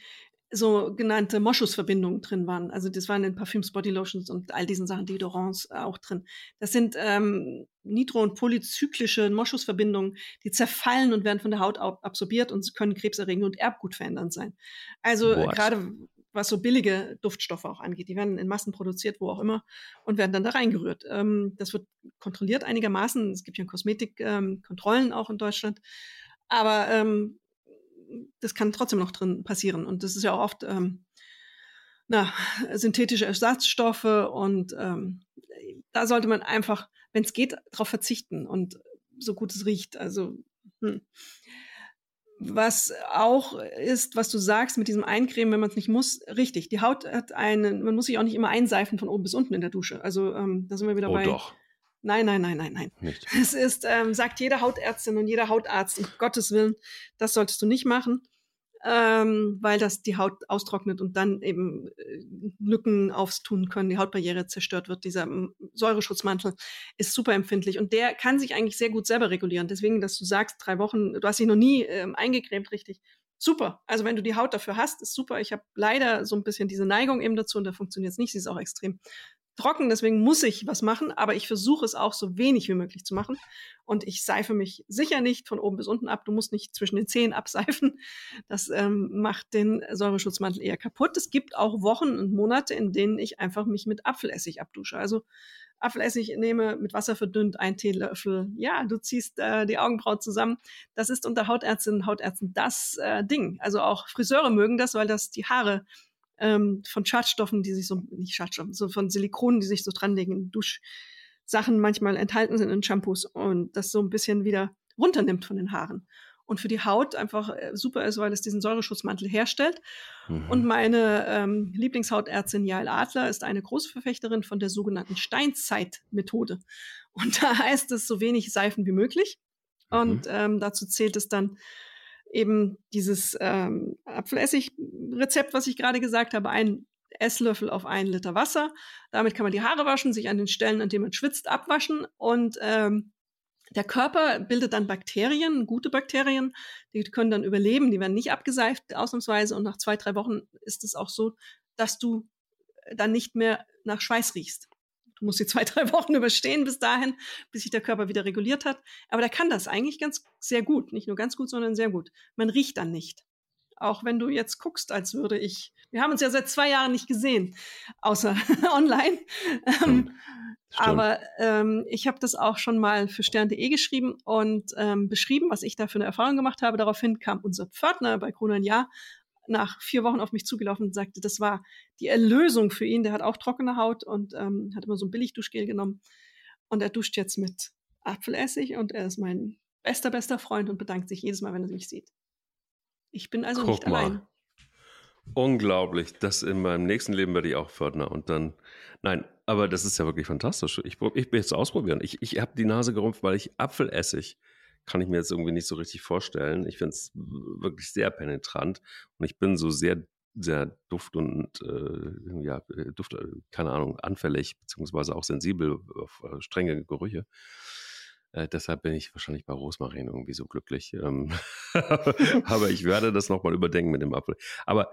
sogenannte Moschusverbindungen drin waren. Also das waren in Parfüms, Bodylotions und all diesen Sachen, Deodorants auch drin. Das sind ähm, nitro- und polyzyklische Moschusverbindungen, die zerfallen und werden von der Haut ab- absorbiert und können krebserregend und erbgutverändernd sein. Also äh, gerade was so billige Duftstoffe auch angeht, die werden in Massen produziert, wo auch immer, und werden dann da reingerührt. Ähm, das wird kontrolliert einigermaßen. Es gibt ja Kosmetikkontrollen ähm, auch in Deutschland. Aber ähm, das kann trotzdem noch drin passieren. Und das ist ja auch oft ähm, na, synthetische Ersatzstoffe und ähm, da sollte man einfach, wenn es geht, darauf verzichten und so gut es riecht. Also hm. Was auch ist, was du sagst mit diesem Eincremen, wenn man es nicht muss, richtig. Die Haut hat einen, man muss sich auch nicht immer einseifen von oben bis unten in der Dusche. Also ähm, da sind wir wieder Oh bei. doch, Nein, nein, nein, nein, nein. nicht. Es ist, ähm, sagt jede Hautärztin und jeder Hautarzt, um Gottes Willen, das solltest du nicht machen, ähm, weil das die Haut austrocknet und dann eben äh, Lücken auftun können, die Hautbarriere zerstört wird. Dieser ähm, Säureschutzmantel ist super empfindlich und der kann sich eigentlich sehr gut selber regulieren. Deswegen, dass du sagst, drei Wochen, du hast dich noch nie ähm, eingecremt, richtig. Super. Also wenn du die Haut dafür hast, ist super. Ich habe leider so ein bisschen diese Neigung eben dazu und da funktioniert es nicht. Sie ist auch extrem trocken, deswegen muss ich was machen, aber ich versuche es auch so wenig wie möglich zu machen. Und ich seife mich sicher nicht von oben bis unten ab. Du musst nicht zwischen den Zehen abseifen. Das ähm, macht den Säureschutzmantel eher kaputt. Es gibt auch Wochen und Monate, in denen ich einfach mich mit Apfelessig abdusche. Also Apfelessig nehme, mit Wasser verdünnt, ein Teelöffel. Ja, du ziehst äh, die Augenbrauen zusammen. Das ist unter Hautärztinnen und Hautärzten das äh, Ding. Also auch Friseure mögen das, weil das die Haare ähm, von Schadstoffen, die sich so, nicht Schadstoffen, so von Silikonen, die sich so dranlegen in Duschsachen manchmal enthalten sind in Shampoos und das so ein bisschen wieder runternimmt von den Haaren. Und für die Haut einfach äh, super ist, weil es diesen Säureschutzmantel herstellt. Mhm. Und meine ähm, Lieblingshautärztin Jael Adler ist eine große Verfechterin von der sogenannten Steinzeitmethode. Und da heißt es so wenig Seifen wie möglich. Mhm. Und ähm, dazu zählt es dann eben dieses ähm, Apfelessig-Rezept, was ich gerade gesagt habe, ein Esslöffel auf einen Liter Wasser. Damit kann man die Haare waschen, sich an den Stellen, an denen man schwitzt, abwaschen und ähm, der Körper bildet dann Bakterien, gute Bakterien, die können dann überleben, die werden nicht abgeseift ausnahmsweise und nach zwei, drei Wochen ist es auch so, dass du dann nicht mehr nach Schweiß riechst. Du musst die zwei, drei Wochen überstehen bis dahin, bis sich der Körper wieder reguliert hat. Aber der kann das eigentlich ganz sehr gut. Nicht nur ganz gut, sondern sehr gut. Man riecht dann nicht. Auch wenn du jetzt guckst, als würde ich. Wir haben uns ja seit zwei Jahren nicht gesehen, außer online. Ähm, aber ähm, ich habe das auch schon mal für stern.de geschrieben und ähm, beschrieben, was ich da für eine Erfahrung gemacht habe. Daraufhin kam unser Pförtner bei Kronan Ja nach vier Wochen auf mich zugelaufen und sagte, das war die Erlösung für ihn. Der hat auch trockene Haut und ähm, hat immer so ein Billigduschgel genommen. Und er duscht jetzt mit Apfelessig und er ist mein bester, bester Freund und bedankt sich jedes Mal, wenn er mich sieht. Ich bin also Guck nicht mal. allein. Unglaublich. Das in meinem nächsten Leben werde ich auch Pförtner. Und dann, nein, aber das ist ja wirklich fantastisch. Ich, ich will jetzt ausprobieren. Ich, ich habe die Nase gerumpft, weil ich Apfelessig kann ich mir jetzt irgendwie nicht so richtig vorstellen. Ich finde es wirklich sehr penetrant und ich bin so sehr, sehr duft und äh, ja, Duft, äh, keine Ahnung, anfällig, beziehungsweise auch sensibel auf äh, strenge Gerüche. Äh, deshalb bin ich wahrscheinlich bei Rosmarin irgendwie so glücklich. Ähm aber ich werde das nochmal überdenken mit dem Apfel. Aber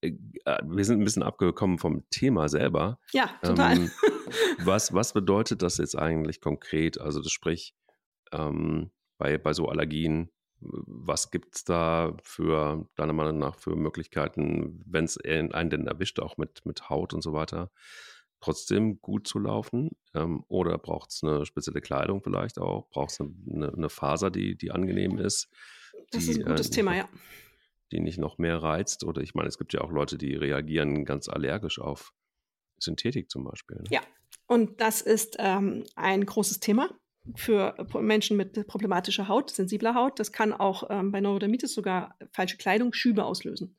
äh, äh, wir sind ein bisschen abgekommen vom Thema selber. Ja, total. Ähm, was, was bedeutet das jetzt eigentlich konkret? Also, das sprich, ähm, bei, bei so Allergien? Was gibt es da für, deiner Meinung nach, für Möglichkeiten, wenn es einen denn erwischt, auch mit, mit Haut und so weiter, trotzdem gut zu laufen? Ähm, oder braucht es eine spezielle Kleidung vielleicht auch? Braucht es eine, eine, Faser, die, die angenehm ist? Das die, ist ein gutes äh, Thema, ja. Die nicht noch mehr reizt? Oder ich meine, es gibt ja auch Leute, die reagieren ganz allergisch auf Synthetik zum Beispiel. Ne? Ja, und das ist ähm, ein großes Thema für Menschen mit problematischer Haut, sensibler Haut. Das kann auch ähm, bei Neurodermitis sogar falsche Kleidung Schübe auslösen.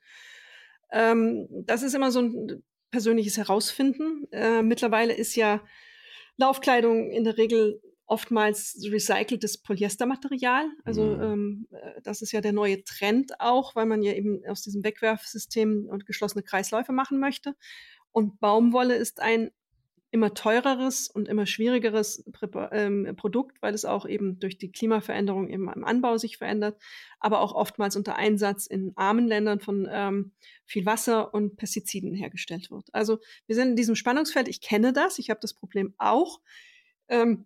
Ähm, das ist immer so ein persönliches Herausfinden. Äh, mittlerweile ist ja Laufkleidung in der Regel oftmals recyceltes Polyestermaterial. Also mhm. ähm, äh, das ist ja der neue Trend auch, weil man ja eben aus diesem Wegwerfsystem und geschlossene Kreisläufe machen möchte. Und Baumwolle ist ein immer teureres und immer schwierigeres ähm, Produkt, weil es auch eben durch die Klimaveränderung eben im Anbau sich verändert, aber auch oftmals unter Einsatz in armen Ländern von ähm, viel Wasser und Pestiziden hergestellt wird. Also wir sind in diesem Spannungsfeld. Ich kenne das, ich habe das Problem auch, ähm,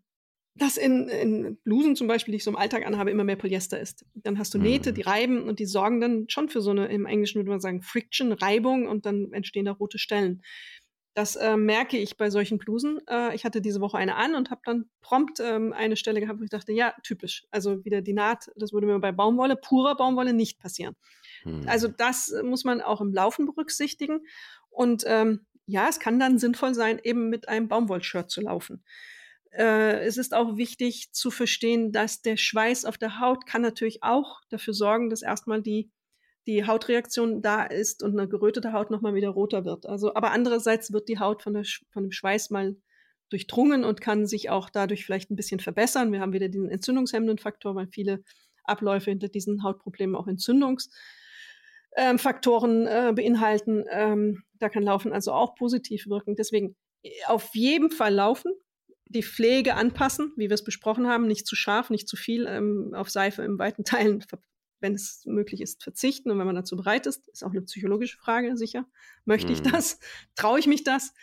dass in, in Blusen zum Beispiel, die ich so im Alltag anhabe, immer mehr Polyester ist. Dann hast du Nähte, mhm. die reiben und die sorgen dann schon für so eine, im Englischen würde man sagen, Friction, Reibung und dann entstehen da rote Stellen. Das äh, merke ich bei solchen Blusen. Äh, ich hatte diese Woche eine an und habe dann prompt ähm, eine Stelle gehabt, wo ich dachte, ja, typisch. Also wieder die Naht, das würde mir bei Baumwolle, purer Baumwolle nicht passieren. Hm. Also das muss man auch im Laufen berücksichtigen. Und ähm, ja, es kann dann sinnvoll sein, eben mit einem Baumwollshirt zu laufen. Äh, es ist auch wichtig zu verstehen, dass der Schweiß auf der Haut kann natürlich auch dafür sorgen, dass erstmal die die Hautreaktion da ist und eine gerötete Haut nochmal wieder roter wird. Also, aber andererseits wird die Haut von, der, von dem Schweiß mal durchdrungen und kann sich auch dadurch vielleicht ein bisschen verbessern. Wir haben wieder diesen entzündungshemmenden Faktor, weil viele Abläufe hinter diesen Hautproblemen auch Entzündungsfaktoren ähm, äh, beinhalten. Ähm, da kann Laufen also auch positiv wirken. Deswegen äh, auf jeden Fall laufen, die Pflege anpassen, wie wir es besprochen haben, nicht zu scharf, nicht zu viel ähm, auf Seife in weiten Teilen wenn es möglich ist, verzichten und wenn man dazu bereit ist, ist auch eine psychologische Frage sicher. Möchte ich mhm. das? Traue ich mich das?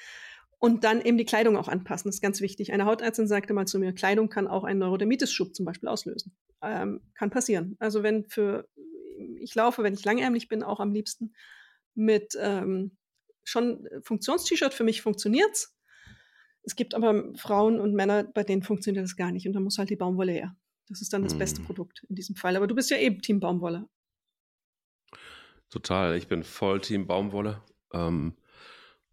Und dann eben die Kleidung auch anpassen, das ist ganz wichtig. Eine Hautärztin sagte mal zu mir, Kleidung kann auch einen Neurodermitis-Schub zum Beispiel auslösen. Ähm, kann passieren. Also wenn für, ich laufe, wenn ich langärmlich bin, auch am liebsten mit ähm, schon Funktions-T-Shirt, für mich funktioniert's. Es gibt aber Frauen und Männer, bei denen funktioniert das gar nicht und da muss halt die Baumwolle her. Das ist dann das mm. beste Produkt in diesem Fall. Aber du bist ja eben Team Baumwolle. Total, ich bin voll Team Baumwolle. Ähm,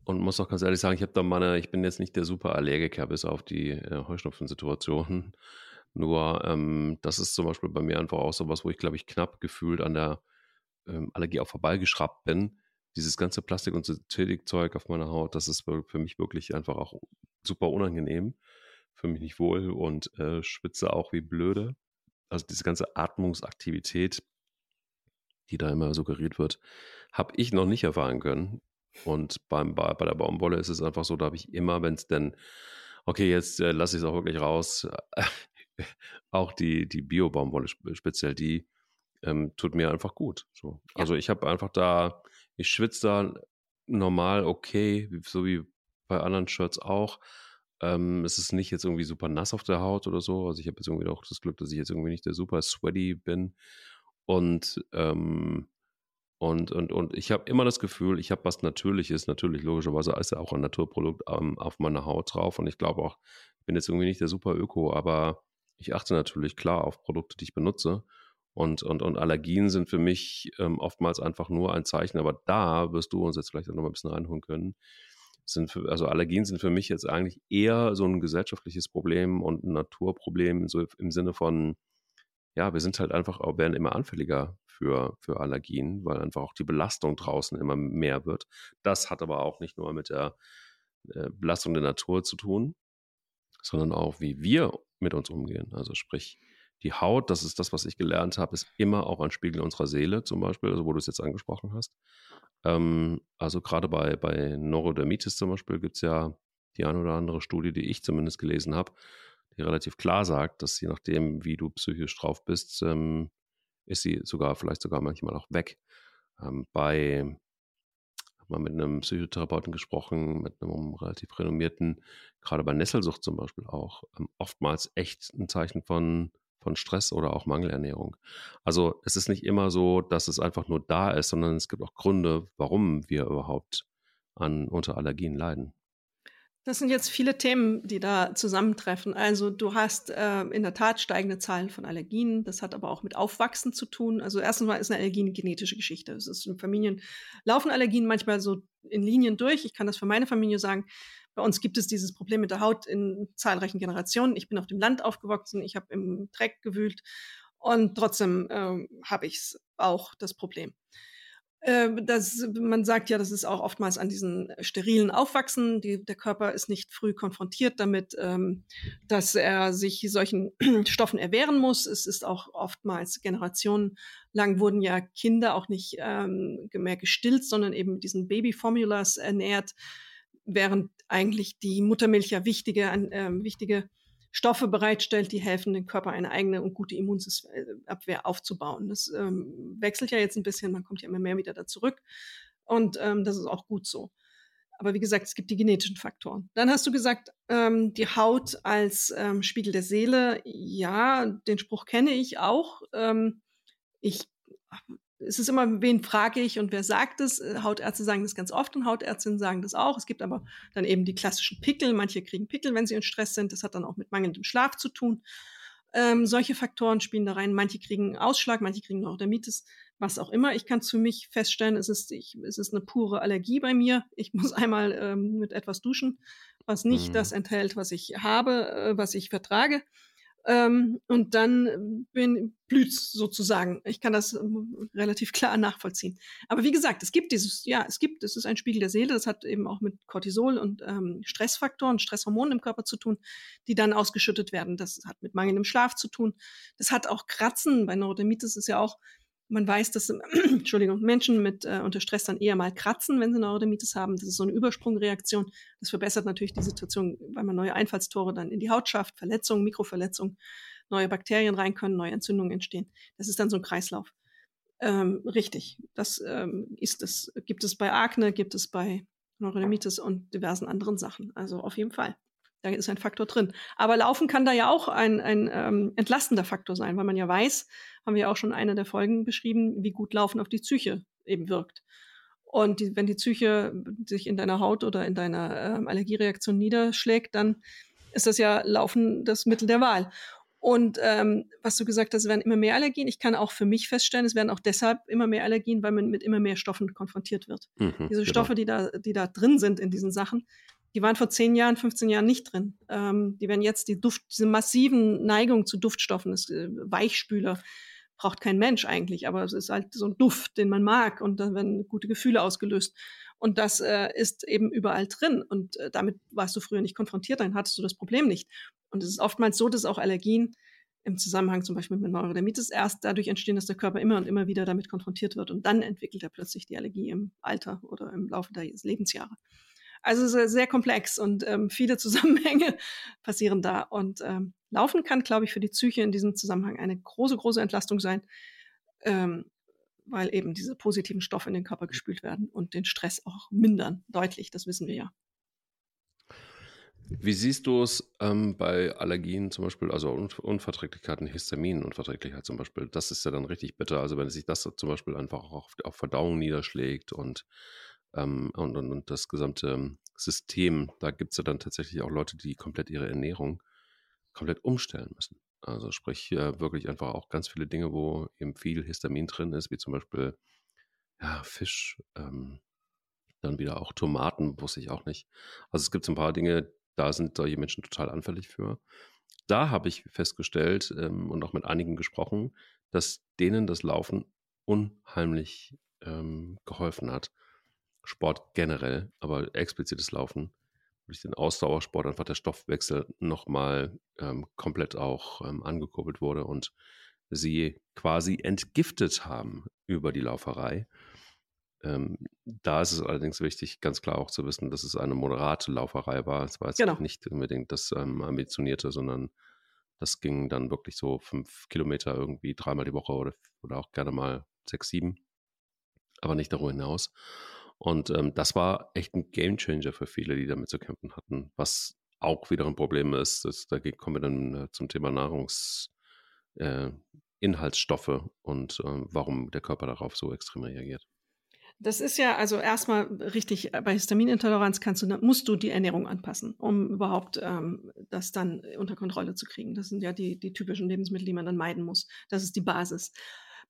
und muss auch ganz ehrlich sagen, ich habe da meine, ich bin jetzt nicht der super Allergiker bis auf die äh, Heuschnupfensituationen. Nur ähm, das ist zum Beispiel bei mir einfach auch so was, wo ich glaube ich knapp gefühlt an der ähm, Allergie auch vorbeigeschraubt bin. Dieses ganze Plastik- und Synthetikzeug auf meiner Haut, das ist für mich wirklich einfach auch super unangenehm. Für mich nicht wohl und äh, schwitze auch wie blöde. Also diese ganze Atmungsaktivität, die da immer suggeriert wird, habe ich noch nicht erfahren können. Und beim, bei, bei der Baumwolle ist es einfach so, da habe ich immer, wenn es denn, okay, jetzt äh, lasse ich es auch wirklich raus, auch die, die Bio-Baumwolle speziell, die ähm, tut mir einfach gut. So. Ja. Also ich habe einfach da, ich schwitze da normal okay, so wie bei anderen Shirts auch. Ähm, es ist nicht jetzt irgendwie super nass auf der Haut oder so. Also ich habe jetzt irgendwie auch das Glück, dass ich jetzt irgendwie nicht der super sweaty bin. Und ähm, und, und, und ich habe immer das Gefühl, ich habe was Natürliches, natürlich logischerweise ist ja auch ein Naturprodukt ähm, auf meiner Haut drauf. Und ich glaube auch, ich bin jetzt irgendwie nicht der super Öko, aber ich achte natürlich klar auf Produkte, die ich benutze. Und, und, und Allergien sind für mich ähm, oftmals einfach nur ein Zeichen, aber da wirst du uns jetzt vielleicht auch noch mal ein bisschen reinholen können. Sind für, also Allergien sind für mich jetzt eigentlich eher so ein gesellschaftliches Problem und ein Naturproblem, so im Sinne von, ja, wir sind halt einfach, werden immer anfälliger für, für Allergien, weil einfach auch die Belastung draußen immer mehr wird. Das hat aber auch nicht nur mit der äh, Belastung der Natur zu tun, sondern auch, wie wir mit uns umgehen. Also sprich, die Haut, das ist das, was ich gelernt habe, ist immer auch ein Spiegel unserer Seele, zum Beispiel, also wo du es jetzt angesprochen hast. Ähm, also gerade bei, bei Neurodermitis zum Beispiel gibt es ja die eine oder andere Studie, die ich zumindest gelesen habe, die relativ klar sagt, dass je nachdem, wie du psychisch drauf bist, ähm, ist sie sogar, vielleicht sogar manchmal auch weg. Ähm, bei, habe mal mit einem Psychotherapeuten gesprochen, mit einem relativ renommierten, gerade bei Nesselsucht zum Beispiel auch, ähm, oftmals echt ein Zeichen von, von Stress oder auch Mangelernährung. Also es ist nicht immer so, dass es einfach nur da ist, sondern es gibt auch Gründe, warum wir überhaupt an unter Allergien leiden. Das sind jetzt viele Themen, die da zusammentreffen. Also du hast äh, in der Tat steigende Zahlen von Allergien. Das hat aber auch mit Aufwachsen zu tun. Also erstens mal ist eine Allergie eine genetische Geschichte. Es ist in Familien laufen Allergien manchmal so in Linien durch. Ich kann das für meine Familie sagen. Bei uns gibt es dieses Problem mit der Haut in zahlreichen Generationen. Ich bin auf dem Land aufgewachsen. Ich habe im Dreck gewühlt und trotzdem äh, habe ich auch das Problem. Ähm, das, man sagt ja, das ist auch oftmals an diesen sterilen Aufwachsen. Die, der Körper ist nicht früh konfrontiert damit, ähm, dass er sich solchen Stoffen erwehren muss. Es ist auch oftmals generationenlang wurden ja Kinder auch nicht ähm, mehr gestillt, sondern eben mit diesen Babyformulas ernährt, während eigentlich die Muttermilch ja wichtige, äh, wichtige Stoffe bereitstellt, die helfen, den Körper eine eigene und gute Immunabwehr aufzubauen. Das ähm, wechselt ja jetzt ein bisschen, man kommt ja immer mehr wieder da zurück. Und ähm, das ist auch gut so. Aber wie gesagt, es gibt die genetischen Faktoren. Dann hast du gesagt, ähm, die Haut als ähm, Spiegel der Seele. Ja, den Spruch kenne ich auch. Ähm, ich es ist immer, wen frage ich und wer sagt es? Äh, Hautärzte sagen das ganz oft und Hautärztinnen sagen das auch. Es gibt aber dann eben die klassischen Pickel. Manche kriegen Pickel, wenn sie in Stress sind. Das hat dann auch mit mangelndem Schlaf zu tun. Ähm, solche Faktoren spielen da rein. Manche kriegen Ausschlag, manche kriegen Neurodermitis, was auch immer. Ich kann für mich feststellen, es ist, ich, es ist eine pure Allergie bei mir. Ich muss einmal ähm, mit etwas duschen, was nicht mhm. das enthält, was ich habe, äh, was ich vertrage. Ähm, und dann bin, blüht's sozusagen. Ich kann das ähm, relativ klar nachvollziehen. Aber wie gesagt, es gibt dieses, ja, es gibt, es ist ein Spiegel der Seele, das hat eben auch mit Cortisol und ähm, Stressfaktoren, Stresshormonen im Körper zu tun, die dann ausgeschüttet werden. Das hat mit mangelndem Schlaf zu tun. Das hat auch Kratzen. Bei Neurodermitis ist ja auch man weiß, dass Entschuldigung, Menschen mit äh, unter Stress dann eher mal kratzen, wenn sie Neurodermitis haben. Das ist so eine Übersprungreaktion. Das verbessert natürlich die Situation, weil man neue Einfallstore dann in die Haut schafft, Verletzungen, Mikroverletzungen, neue Bakterien rein können, neue Entzündungen entstehen. Das ist dann so ein Kreislauf. Ähm, richtig, das ähm, ist es. Gibt es bei Akne, gibt es bei Neurodermitis und diversen anderen Sachen. Also auf jeden Fall. Da ist ein Faktor drin. Aber Laufen kann da ja auch ein, ein ähm, entlastender Faktor sein, weil man ja weiß, haben wir auch schon eine der Folgen beschrieben, wie gut Laufen auf die Psyche eben wirkt. Und die, wenn die Psyche sich in deiner Haut oder in deiner ähm, Allergiereaktion niederschlägt, dann ist das ja Laufen das Mittel der Wahl. Und ähm, was du gesagt hast, es werden immer mehr Allergien. Ich kann auch für mich feststellen, es werden auch deshalb immer mehr Allergien, weil man mit immer mehr Stoffen konfrontiert wird. Mhm, Diese genau. Stoffe, die da, die da drin sind in diesen Sachen, die waren vor 10 Jahren, 15 Jahren nicht drin. Ähm, die werden jetzt die Duft, diese massiven Neigung zu Duftstoffen, das, äh, Weichspüler, braucht kein Mensch eigentlich, aber es ist halt so ein Duft, den man mag und dann werden gute Gefühle ausgelöst. Und das äh, ist eben überall drin. Und äh, damit warst du früher nicht konfrontiert, dann hattest du das Problem nicht. Und es ist oftmals so, dass auch Allergien im Zusammenhang zum Beispiel mit Neurodermitis erst dadurch entstehen, dass der Körper immer und immer wieder damit konfrontiert wird. Und dann entwickelt er plötzlich die Allergie im Alter oder im Laufe der Lebensjahre. Also es ist sehr komplex und ähm, viele Zusammenhänge passieren da. Und ähm, Laufen kann, glaube ich, für die Psyche in diesem Zusammenhang eine große, große Entlastung sein, ähm, weil eben diese positiven Stoffe in den Körper gespült werden und den Stress auch mindern, deutlich, das wissen wir ja. Wie siehst du es ähm, bei Allergien zum Beispiel, also Un Unverträglichkeiten, Histaminunverträglichkeit zum Beispiel? Das ist ja dann richtig bitter. Also wenn sich das zum Beispiel einfach auch auf, auf Verdauung niederschlägt und, ähm, und, und, und, das gesamte System, da gibt es ja dann tatsächlich auch Leute, die komplett ihre Ernährung komplett umstellen müssen. Also sprich äh, wirklich einfach auch ganz viele Dinge, wo eben viel Histamin drin ist, wie zum Beispiel ja, Fisch, ähm, dann wieder auch Tomaten, wusste ich auch nicht. Also es gibt so ein paar Dinge, da sind solche Menschen total anfällig für. Da habe ich festgestellt ähm, und auch mit einigen gesprochen, dass denen das Laufen unheimlich ähm, geholfen hat. Sport generell, aber explizites Laufen durch den Ausdauersport einfach der Stoffwechsel nochmal ähm, komplett auch ähm, angekurbelt wurde und sie quasi entgiftet haben über die Lauferei. Ähm, da ist es allerdings wichtig, ganz klar auch zu wissen, dass es eine moderate Lauferei war. Es war jetzt genau. nicht unbedingt das ähm, ambitionierte, sondern das ging dann wirklich so fünf Kilometer irgendwie dreimal die Woche oder, oder auch gerne mal sechs, sieben, aber nicht darüber hinaus. Und ähm, das war echt ein Gamechanger für viele, die damit zu kämpfen hatten. Was auch wieder ein Problem ist, das, da kommen wir dann äh, zum Thema Nahrungsinhaltsstoffe äh, und äh, warum der Körper darauf so extrem reagiert. Das ist ja also erstmal richtig, äh, bei Histaminintoleranz kannst du, musst du die Ernährung anpassen, um überhaupt ähm, das dann unter Kontrolle zu kriegen. Das sind ja die, die typischen Lebensmittel, die man dann meiden muss. Das ist die Basis.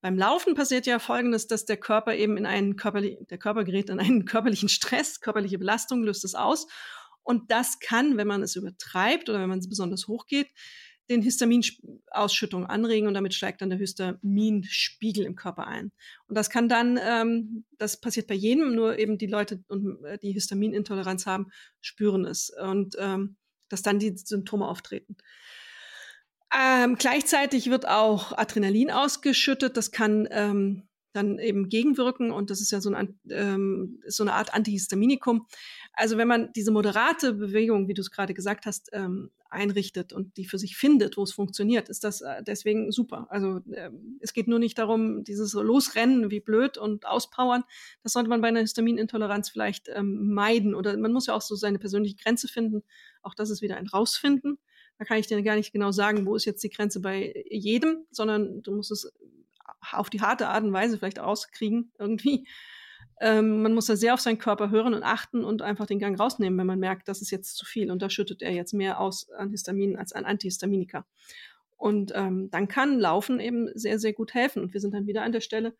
Beim Laufen passiert ja Folgendes, dass der Körper eben in einen körperlichen, der Körper gerät in einen körperlichen Stress, körperliche Belastung löst es aus. Und das kann, wenn man es übertreibt oder wenn man es besonders hoch geht, den Histaminausschüttung anregen und damit steigt dann der Histaminspiegel im Körper ein. Und das kann dann, ähm, das passiert bei jedem, nur eben die Leute, äh, die Histaminintoleranz haben, spüren es und ähm, dass dann die Symptome auftreten. Ähm, gleichzeitig wird auch Adrenalin ausgeschüttet. Das kann ähm, dann eben gegenwirken und das ist ja so, ein, ähm, so eine Art Antihistaminikum. Also wenn man diese moderate Bewegung, wie du es gerade gesagt hast, ähm, einrichtet und die für sich findet, wo es funktioniert, ist das äh, deswegen super. Also äh, es geht nur nicht darum, dieses Losrennen wie blöd und auspowern. Das sollte man bei einer Histaminintoleranz vielleicht ähm, meiden. Oder man muss ja auch so seine persönliche Grenze finden. Auch das ist wieder ein Rausfinden. Da kann ich dir gar nicht genau sagen, wo ist jetzt die Grenze bei jedem, sondern du musst es auf die harte Art und Weise vielleicht auskriegen irgendwie. Ähm, man muss da sehr auf seinen Körper hören und achten und einfach den Gang rausnehmen, wenn man merkt, das ist jetzt zu viel. Und da schüttet er jetzt mehr aus an Histamin als an Antihistaminika. Und ähm, dann kann Laufen eben sehr, sehr gut helfen. Und wir sind dann wieder an der Stelle,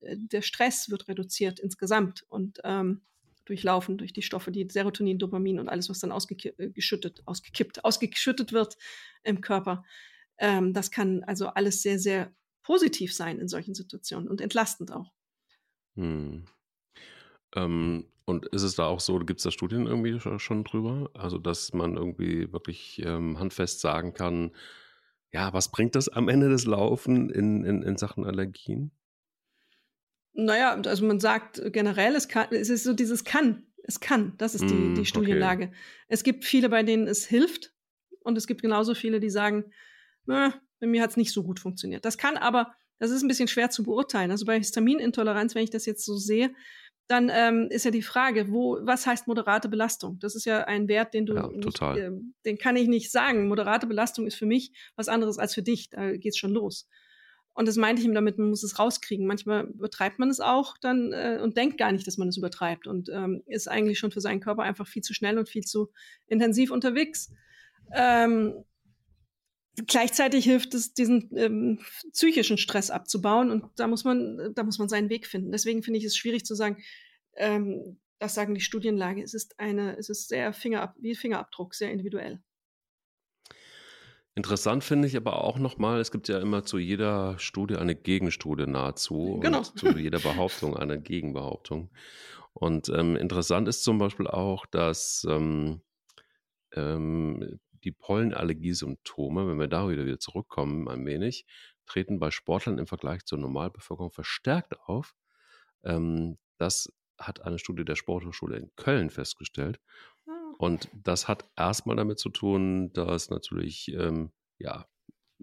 äh, der Stress wird reduziert insgesamt. Und ähm, durch Laufen, durch die Stoffe, die Serotonin, Dopamin und alles, was dann ausgeschüttet, äh, ausgekippt, ausgeschüttet wird im Körper. Ähm, das kann also alles sehr, sehr positiv sein in solchen Situationen und entlastend auch. Hm. Ähm, und ist es da auch so, gibt es da Studien irgendwie schon drüber? Also, dass man irgendwie wirklich ähm, handfest sagen kann, ja, was bringt das am Ende des Laufen in, in, in Sachen Allergien? Naja, also man sagt generell, es, kann, es ist so dieses kann. Es kann, das ist die, mm, die Studienlage. Okay. Es gibt viele, bei denen es hilft. Und es gibt genauso viele, die sagen, bei mir hat es nicht so gut funktioniert. Das kann aber, das ist ein bisschen schwer zu beurteilen. Also bei Histaminintoleranz, wenn ich das jetzt so sehe, dann ähm, ist ja die Frage, wo, was heißt moderate Belastung? Das ist ja ein Wert, den du, Ja, nicht, äh, den kann ich nicht sagen. Moderate Belastung ist für mich was anderes als für dich. Da geht's schon los. Und das meinte ich ihm damit, man muss es rauskriegen. Manchmal übertreibt man es auch dann äh, und denkt gar nicht, dass man es übertreibt und ähm, ist eigentlich schon für seinen Körper einfach viel zu schnell und viel zu intensiv unterwegs. Ähm, gleichzeitig hilft es, diesen ähm, psychischen Stress abzubauen und da muss man, da muss man seinen Weg finden. Deswegen finde ich es schwierig zu sagen, ähm, das sagen die Studienlage. Es ist eine, es ist sehr Fingerab wie Fingerabdruck, sehr individuell. Interessant finde ich aber auch nochmal, es gibt ja immer zu jeder Studie eine Gegenstudie nahezu Genau. und zu jeder Behauptung eine Gegenbehauptung. Und ähm, interessant ist zum Beispiel auch, dass ähm, ähm, die Pollenallergiesymptome, wenn wir da wieder, wieder zurückkommen, ein wenig, treten bei Sportlern im Vergleich zur Normalbevölkerung verstärkt auf. Ähm, das hat eine Studie der Sporthochschule in Köln festgestellt. Und das hat erstmal damit zu tun, dass natürlich, ähm, ja,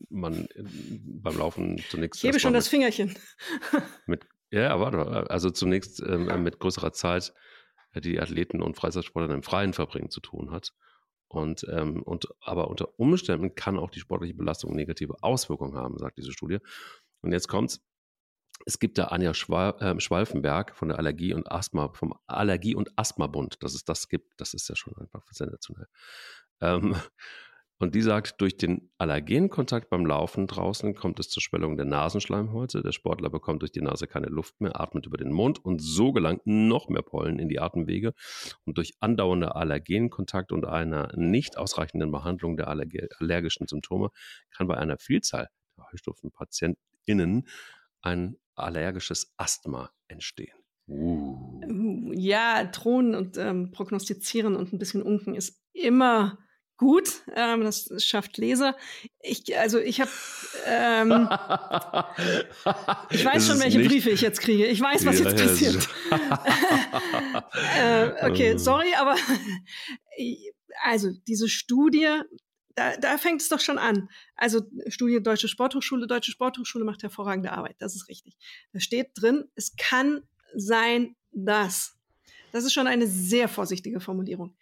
man äh, beim Laufen zunächst. Ich hebe schon erstmal das Fingerchen. mit, ja, warte, also zunächst ähm, mit größerer Zeit äh, die Athleten und Freizeitsportler im Freien verbringen zu tun hat. Und, ähm, und aber unter Umständen kann auch die sportliche Belastung negative Auswirkungen haben, sagt diese Studie. Und jetzt kommt's. Es gibt da Anja Schwa äh, Schwalfenberg von der Allergie und Asthma, vom Allergie- und Asthma-Bund, dass es das gibt, das ist ja schon einfach sensationell. Ähm, und die sagt, durch den Allergenkontakt beim Laufen draußen kommt es zur Schwellung der Nasenschleimhäute. Der Sportler bekommt durch die Nase keine Luft mehr, atmet über den Mund und so gelangt noch mehr Pollen in die Atemwege. Und durch andauernde Allergenkontakt und einer nicht ausreichenden Behandlung der allerg allergischen Symptome kann bei einer Vielzahl der Heuschnupfenpatientinnen ein allergisches Asthma entstehen. Uh. Uh, Ja, drohen und ähm, prognostizieren und ein bisschen unken ist immer gut. Ähm, das schafft Leser. Ich, also ich habe, ähm, ich weiß schon, welche Briefe ich jetzt kriege. Ich weiß, was jetzt passiert. äh, okay, Ähm. sorry, aber also diese Studie, da, da fängt es doch schon an. Also Studie Deutsche Sporthochschule, Deutsche Sporthochschule macht hervorragende Arbeit, das ist richtig. Da steht drin, es kann sein, dass. Das ist schon eine sehr vorsichtige Formulierung.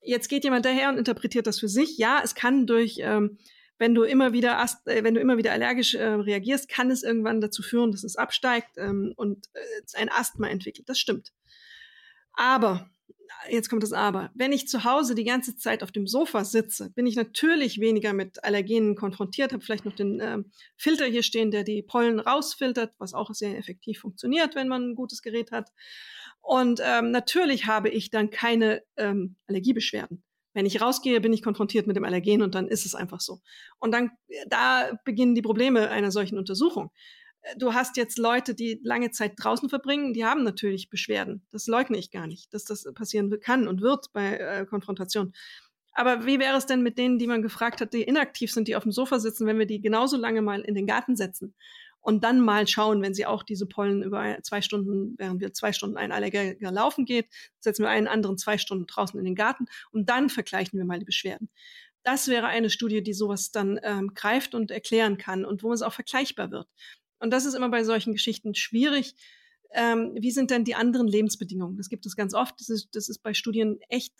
Jetzt geht jemand daher und interpretiert das für sich. Ja, es kann durch, ähm, wenn du immer wieder, ast äh, wenn du immer wieder allergisch äh, reagierst, kann es irgendwann dazu führen, dass es absteigt ähm, und äh, ein Asthma entwickelt. Das stimmt. Aber, jetzt kommt das Aber, wenn ich zu Hause die ganze Zeit auf dem Sofa sitze, bin ich natürlich weniger mit Allergenen konfrontiert, habe vielleicht noch den ähm, Filter hier stehen, der die Pollen rausfiltert, was auch sehr effektiv funktioniert, wenn man ein gutes Gerät hat. Und ähm, natürlich habe ich dann keine ähm, Allergiebeschwerden. Wenn ich rausgehe, bin ich konfrontiert mit dem Allergen und dann ist es einfach so. Und dann, da beginnen die Probleme einer solchen Untersuchung du hast jetzt Leute, die lange Zeit draußen verbringen, die haben natürlich Beschwerden. Das leugne ich gar nicht, dass das passieren kann und wird bei äh, Konfrontation. Aber wie wäre es denn mit denen, die man gefragt hat, die inaktiv sind, die auf dem Sofa sitzen, wenn wir die genauso lange mal in den Garten setzen und dann mal schauen, wenn sie auch diese Pollen über zwei Stunden, während wir zwei Stunden ein Allergiker laufen geht, setzen wir einen anderen zwei Stunden draußen in den Garten und dann vergleichen wir mal die Beschwerden. Das wäre eine Studie, die sowas dann ähm, greift und erklären kann und wo es auch vergleichbar wird. Und das ist immer bei solchen Geschichten schwierig. Ähm, wie sind denn die anderen Lebensbedingungen? Das gibt es ganz oft. Das ist, das ist bei Studien echt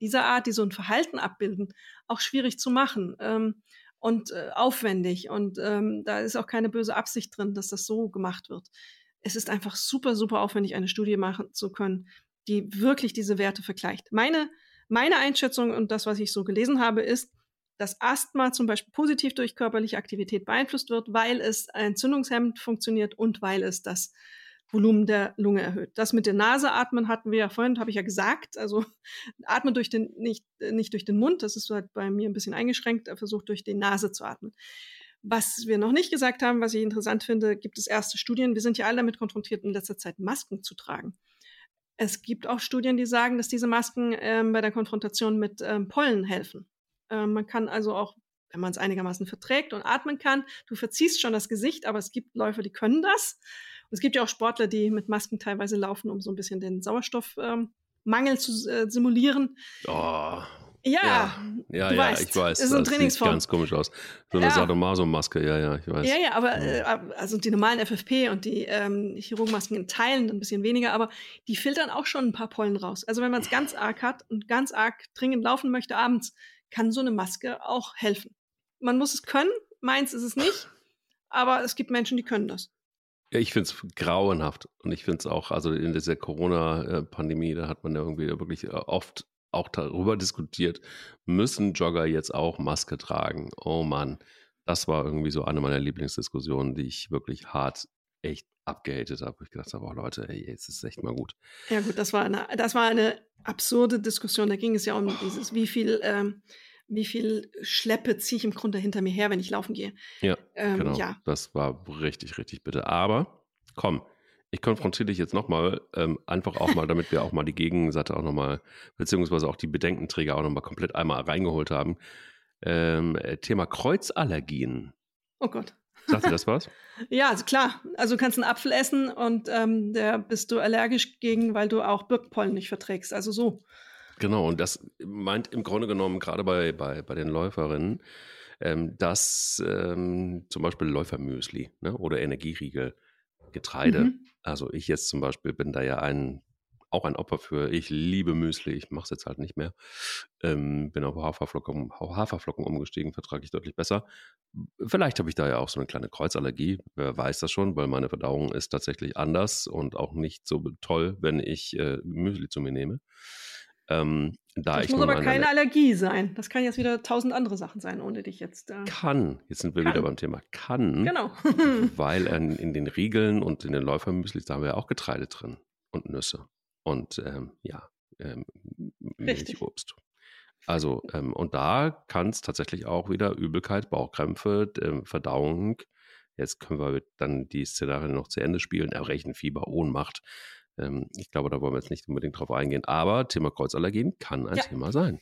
dieser Art, die so ein Verhalten abbilden, auch schwierig zu machen ähm, und äh, aufwendig. Und ähm, da ist auch keine böse Absicht drin, dass das so gemacht wird. Es ist einfach super, super aufwendig, eine Studie machen zu können, die wirklich diese Werte vergleicht. Meine, meine Einschätzung und das, was ich so gelesen habe, ist, dass Asthma zum Beispiel positiv durch körperliche Aktivität beeinflusst wird, weil es entzündungshemmend funktioniert und weil es das Volumen der Lunge erhöht. Das mit der Nase atmen hatten wir ja vorhin, habe ich ja gesagt. Also atmen durch den, nicht, nicht durch den Mund, das ist halt bei mir ein bisschen eingeschränkt, er versucht durch die Nase zu atmen. Was wir noch nicht gesagt haben, was ich interessant finde, gibt es erste Studien. Wir sind ja alle damit konfrontiert, in letzter Zeit Masken zu tragen. Es gibt auch Studien, die sagen, dass diese Masken ähm, bei der Konfrontation mit ähm, Pollen helfen. Ähm, man kann also auch, wenn man es einigermaßen verträgt und atmen kann, du verziehst schon das Gesicht, aber es gibt Läufer, die können das. Und es gibt ja auch Sportler, die mit Masken teilweise laufen, um so ein bisschen den Sauerstoffmangel zu äh, simulieren. Oh, Ja, ja, ja, ja ich weiß. ist so eine das sieht Trainingsform. ganz komisch aus. So eine Ja. Sadomaso-Maske, ja, ja, ich weiß. Ja, ja, aber äh, also die normalen FFP und die ähm, Chirurgenmasken in Teilen ein bisschen weniger, aber die filtern auch schon ein paar Pollen raus. Also wenn man es ganz arg hat und ganz arg dringend laufen möchte abends, kann so eine Maske auch helfen. Man muss es können, meins ist es nicht, aber es gibt Menschen, die können das. Ja, ich finde es grauenhaft. Und ich finde es auch, also in dieser Corona-Pandemie, da hat man ja irgendwie wirklich äh, oft auch darüber diskutiert, müssen Jogger jetzt auch Maske tragen? Oh Mann, das war irgendwie so eine meiner Lieblingsdiskussionen, die ich wirklich hart echt abgehatet habe. Ich gedacht habe, oh Leute, ey, jetzt ist es echt mal gut. Ja gut, das war eine, das war eine absurde Diskussion. Da ging es ja um dieses, wie viel, ähm, wie viel Schleppe ziehe ich im Grunde hinter mir her, wenn ich laufen gehe. Ja, Ähm, genau. ja. Das war richtig, richtig bitte. Aber komm, ich konfrontiere dich jetzt nochmal, ähm, einfach auch mal, damit wir auch mal die Gegenseite auch nochmal, beziehungsweise auch die Bedenkenträger auch nochmal komplett einmal reingeholt haben. Ähm, äh, Thema Kreuzallergien. Oh Gott. Sagt dir das was? Ja, also klar. Also du kannst einen Apfel essen und ähm, der bist du allergisch gegen, weil du auch Birkenpollen nicht verträgst. Also so. Genau, und das meint im Grunde genommen gerade bei, bei, bei den Läuferinnen, ähm, dass ähm, zum Beispiel Läufermüsli ne, oder Energieriegel, Getreide. Mhm. Also ich jetzt zum Beispiel bin da ja ein, auch ein Opfer für. Ich liebe Müsli, ich mache es jetzt halt nicht mehr. Ähm, bin auf Haferflocken, Haferflocken umgestiegen, vertrage ich deutlich besser. Vielleicht habe ich da ja auch so eine kleine Kreuzallergie, wer weiß das schon, weil meine Verdauung ist tatsächlich anders und auch nicht so toll, wenn ich äh, Müsli zu mir nehme. Ähm, da Das ich muss aber keine eine- Allergie sein. Das kann jetzt wieder tausend andere Sachen sein, ohne dich jetzt. Äh, kann, jetzt sind wir Kann. wieder beim Thema kann, genau. weil in, in den Riegeln und in den Läufermüslis, da haben wir ja auch Getreide drin und Nüsse und ähm, ja, ähm. Milchobst. Also, ähm, und da kann es tatsächlich auch wieder Übelkeit, Bauchkrämpfe, ähm, Verdauung. Jetzt können wir dann die Szenarien noch zu Ende spielen. Erbrechen, Fieber, Ohnmacht. Ähm, ich glaube, da wollen wir jetzt nicht unbedingt drauf eingehen. Aber Thema Kreuzallergien kann ein Ja. Thema sein.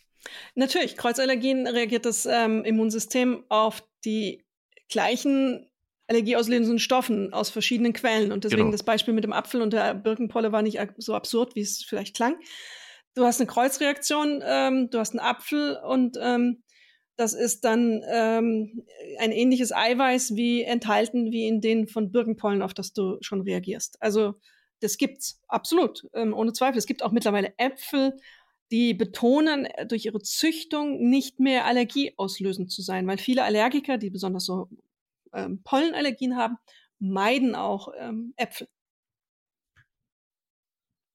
Natürlich, Kreuzallergien reagiert das ähm, Immunsystem auf die gleichen allergieauslösenden Stoffen aus verschiedenen Quellen. Und deswegen Genau. das Beispiel mit dem Apfel und der Birkenpolle war nicht so absurd, wie es vielleicht klang. Du hast eine Kreuzreaktion, ähm, du hast einen Apfel und ähm, das ist dann ähm, ein ähnliches Eiweiß wie enthalten wie in den von Birkenpollen, auf das du schon reagierst. Also das gibt's absolut, ähm, ohne Zweifel. Es gibt auch mittlerweile Äpfel, die betonen äh, durch ihre Züchtung nicht mehr allergieauslösend zu sein, weil viele Allergiker, die besonders so ähm, Pollenallergien haben, meiden auch ähm, Äpfel.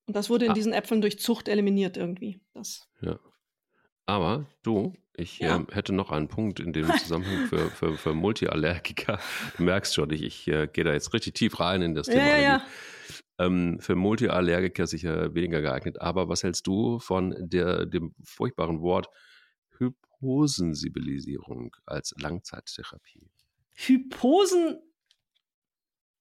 Und das wurde in Ah. diesen Äpfeln durch Zucht eliminiert irgendwie. Das, Ja. Aber du, ich Ja. ähm, hätte noch einen Punkt in dem Zusammenhang für, für, für Multiallergiker. Du merkst schon, ich, ich äh, gehe da jetzt richtig tief rein in das ja, Thema. ja. Ähm, für Multiallergiker sicher weniger geeignet. Aber was hältst du von der, dem furchtbaren Wort Hyposensibilisierung als Langzeittherapie? Hyposen,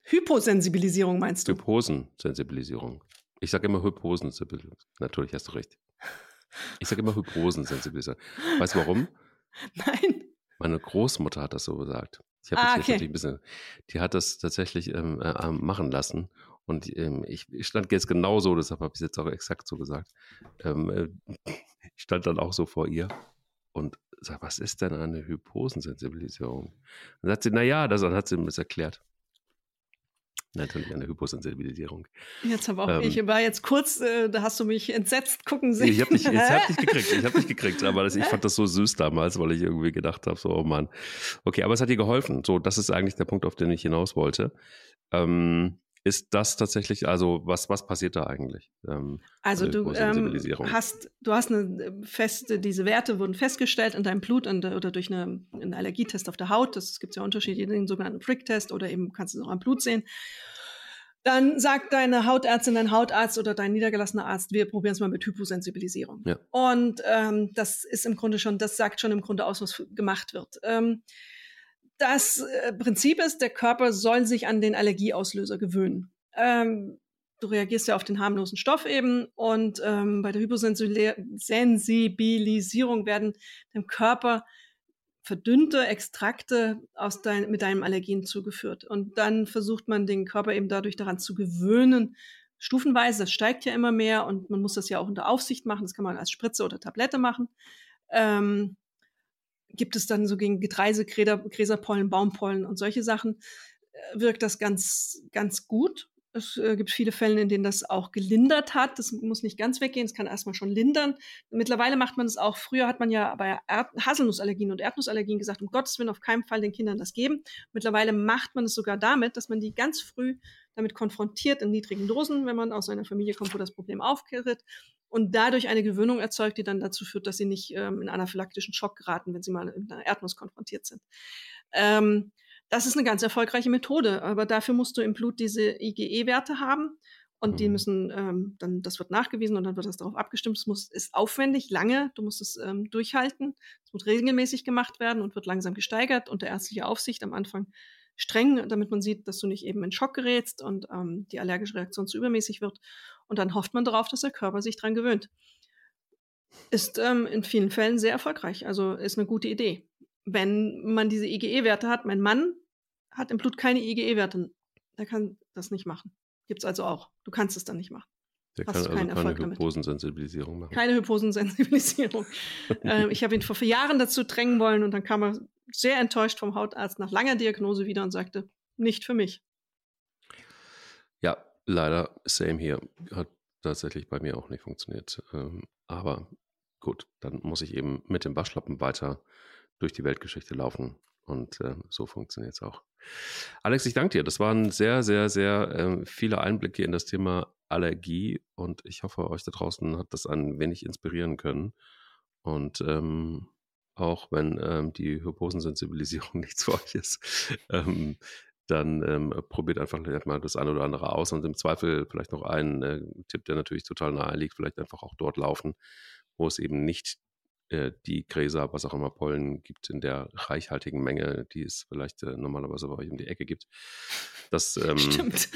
Hyposensibilisierung meinst du? Hyposensensibilisierung. Ich sage immer Hyposensibilisierung. Natürlich hast du recht. Ich sage immer Hyposensensibilisierung. Weißt du warum? Nein. Meine Großmutter hat das so gesagt. Ich habe Ah, okay. natürlich ein bisschen, die hat das tatsächlich ähm, äh, ähm, machen lassen. Und ähm, ich, ich stand jetzt genau so, deshalb habe ich es jetzt auch exakt so gesagt. Ähm, äh, ich stand dann auch so vor ihr und sag, was ist denn eine Hyposensensibilisierung? Dann sagt sie, naja, das dann hat sie mir das erklärt. Natürlich eine Hyposensibilisierung. Jetzt habe auch Ähm. ich war jetzt kurz, äh, da hast du mich entsetzt gucken sehen. Ich habe dich, ich hab dich gekriegt, ich habe dich gekriegt, aber das, ich fand das so süß damals, weil ich irgendwie gedacht habe, so, oh Mann. Okay, aber es hat dir geholfen. So, das ist eigentlich der Punkt, auf den ich hinaus wollte. Ähm, ist das tatsächlich, also was, was passiert da eigentlich? Ähm, Also du ähm, hast, du hast eine äh, feste, diese Werte wurden festgestellt in deinem Blut und, oder durch eine, einen Allergietest auf der Haut. Das gibt ja Unterschiede, den sogenannten Prick-Test oder eben kannst du es auch am Blut sehen. Dann sagt deine Hautärztin, dein Hautarzt oder dein niedergelassener Arzt, wir probieren es mal mit Hyposensibilisierung. Ja. Und ähm, das ist im Grunde schon, das sagt schon im Grunde aus, was gemacht wird. Ähm, das äh, Prinzip ist, der Körper soll sich an den Allergieauslöser gewöhnen. Ähm, du reagierst ja auf den harmlosen Stoff eben und ähm, bei der Hyposensibilisierung werden dem Körper verdünnte Extrakte aus dein, mit deinem Allergen zugeführt. Und dann versucht man den Körper eben dadurch daran zu gewöhnen, stufenweise, das steigt ja immer mehr und man muss das ja auch unter Aufsicht machen, das kann man als Spritze oder Tablette machen. ähm, gibt es dann so gegen Getreise, Gräserpollen, Baumpollen und solche Sachen, äh, wirkt das ganz, ganz gut. Es äh, gibt viele Fälle, in denen das auch gelindert hat. Das muss nicht ganz weggehen, es kann erstmal schon lindern. Mittlerweile macht man es auch. Früher hat man ja bei Erd Haselnussallergien und Erdnussallergien gesagt, um Gottes Willen auf keinen Fall den Kindern das geben. Mittlerweile macht man es sogar damit, dass man die ganz früh damit konfrontiert in niedrigen Dosen, wenn man aus einer Familie kommt, wo das Problem aufkehrt und dadurch eine Gewöhnung erzeugt, die dann dazu führt, dass sie nicht ähm, in anaphylaktischen Schock geraten, wenn sie mal mit einer Erdnuss konfrontiert sind. Ähm, das ist eine ganz erfolgreiche Methode, aber dafür musst du im Blut diese IgE-Werte haben und die mhm. müssen ähm, dann, das wird nachgewiesen und dann wird das darauf abgestimmt. Es muss, ist aufwendig, lange, du musst es ähm, durchhalten. Es muss regelmäßig gemacht werden und wird langsam gesteigert unter ärztlicher Aufsicht am Anfang streng, damit man sieht, dass du nicht eben in Schock gerätst und ähm, die allergische Reaktion zu übermäßig wird. Und dann hofft man darauf, dass der Körper sich dran gewöhnt. Ist ähm, in vielen Fällen sehr erfolgreich, also ist eine gute Idee. Wenn man diese IgE-Werte hat, mein Mann hat im Blut keine IgE-Werte. Der kann das nicht machen. Gibt es also auch. Du kannst es dann nicht machen. Der Hast kann also keine Hyposensensibilisierung machen. Keine Hyposensensibilisierung. ähm, ich habe ihn vor vier Jahren dazu drängen wollen und dann kam er sehr enttäuscht vom Hautarzt nach langer Diagnose wieder und sagte, nicht für mich. Ja, leider same hier. Hat tatsächlich bei mir auch nicht funktioniert. Ähm, aber gut, dann muss ich eben mit dem Waschlappen weiter durch die Weltgeschichte laufen und äh, so funktioniert es auch. Alex, ich danke dir. Das waren sehr, sehr, sehr äh, viele Einblicke in das Thema Allergie und ich hoffe, euch da draußen hat das ein wenig inspirieren können. Und ähm, auch wenn ähm, die Hyposensensibilisierung nichts für euch ist, ähm, dann ähm, probiert einfach mal das eine oder andere aus und im Zweifel vielleicht noch einen äh, Tipp, der natürlich total nahe liegt, vielleicht einfach auch dort laufen, wo es eben nicht äh, die Gräser, was auch immer Pollen gibt in der reichhaltigen Menge, die es vielleicht äh, normalerweise bei euch um die Ecke gibt. Das, ähm, Stimmt.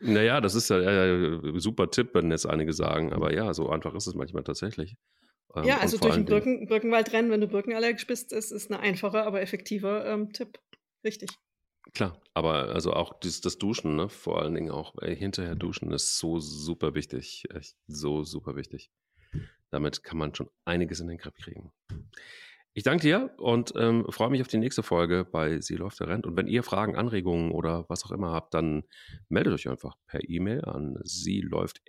Naja, das ist ja äh, super Tipp, wenn jetzt einige sagen, aber ja, so einfach ist es manchmal tatsächlich. Ähm, ja, also durch den Birken, Birkenwald rennen, wenn du birkenallergisch bist, ist, ist ein einfacher, aber effektiver ähm, Tipp. Richtig. Klar, aber also auch das, das Duschen, ne? vor allen Dingen auch äh, hinterher duschen ist so super wichtig. Echt so super wichtig. Damit kann man schon einiges in den Griff kriegen. Ich danke dir und ähm, freue mich auf die nächste Folge bei Sie läuft der Rent. Und wenn ihr Fragen, Anregungen oder was auch immer habt, dann meldet euch einfach per E-Mail an sie läuft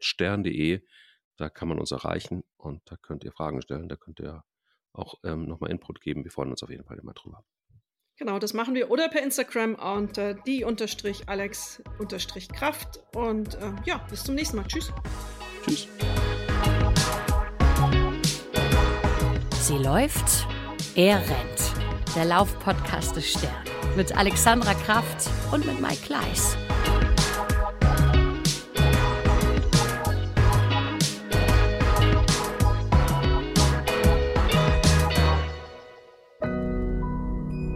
stern.de. Da kann man uns erreichen und da könnt ihr Fragen stellen. Da könnt ihr auch ähm, nochmal Input geben. Wir freuen uns auf jeden Fall immer drüber. Genau, das machen wir. Oder per Instagram unter die unterstrich Alex unterstrich Kraft. Und äh, ja, bis zum nächsten Mal. Tschüss. Tschüss. Sie läuft, er rennt. Der Laufpodcast des Stern. Mit Alexandra Kraft und mit Mike Kleiss.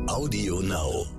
Audio Now.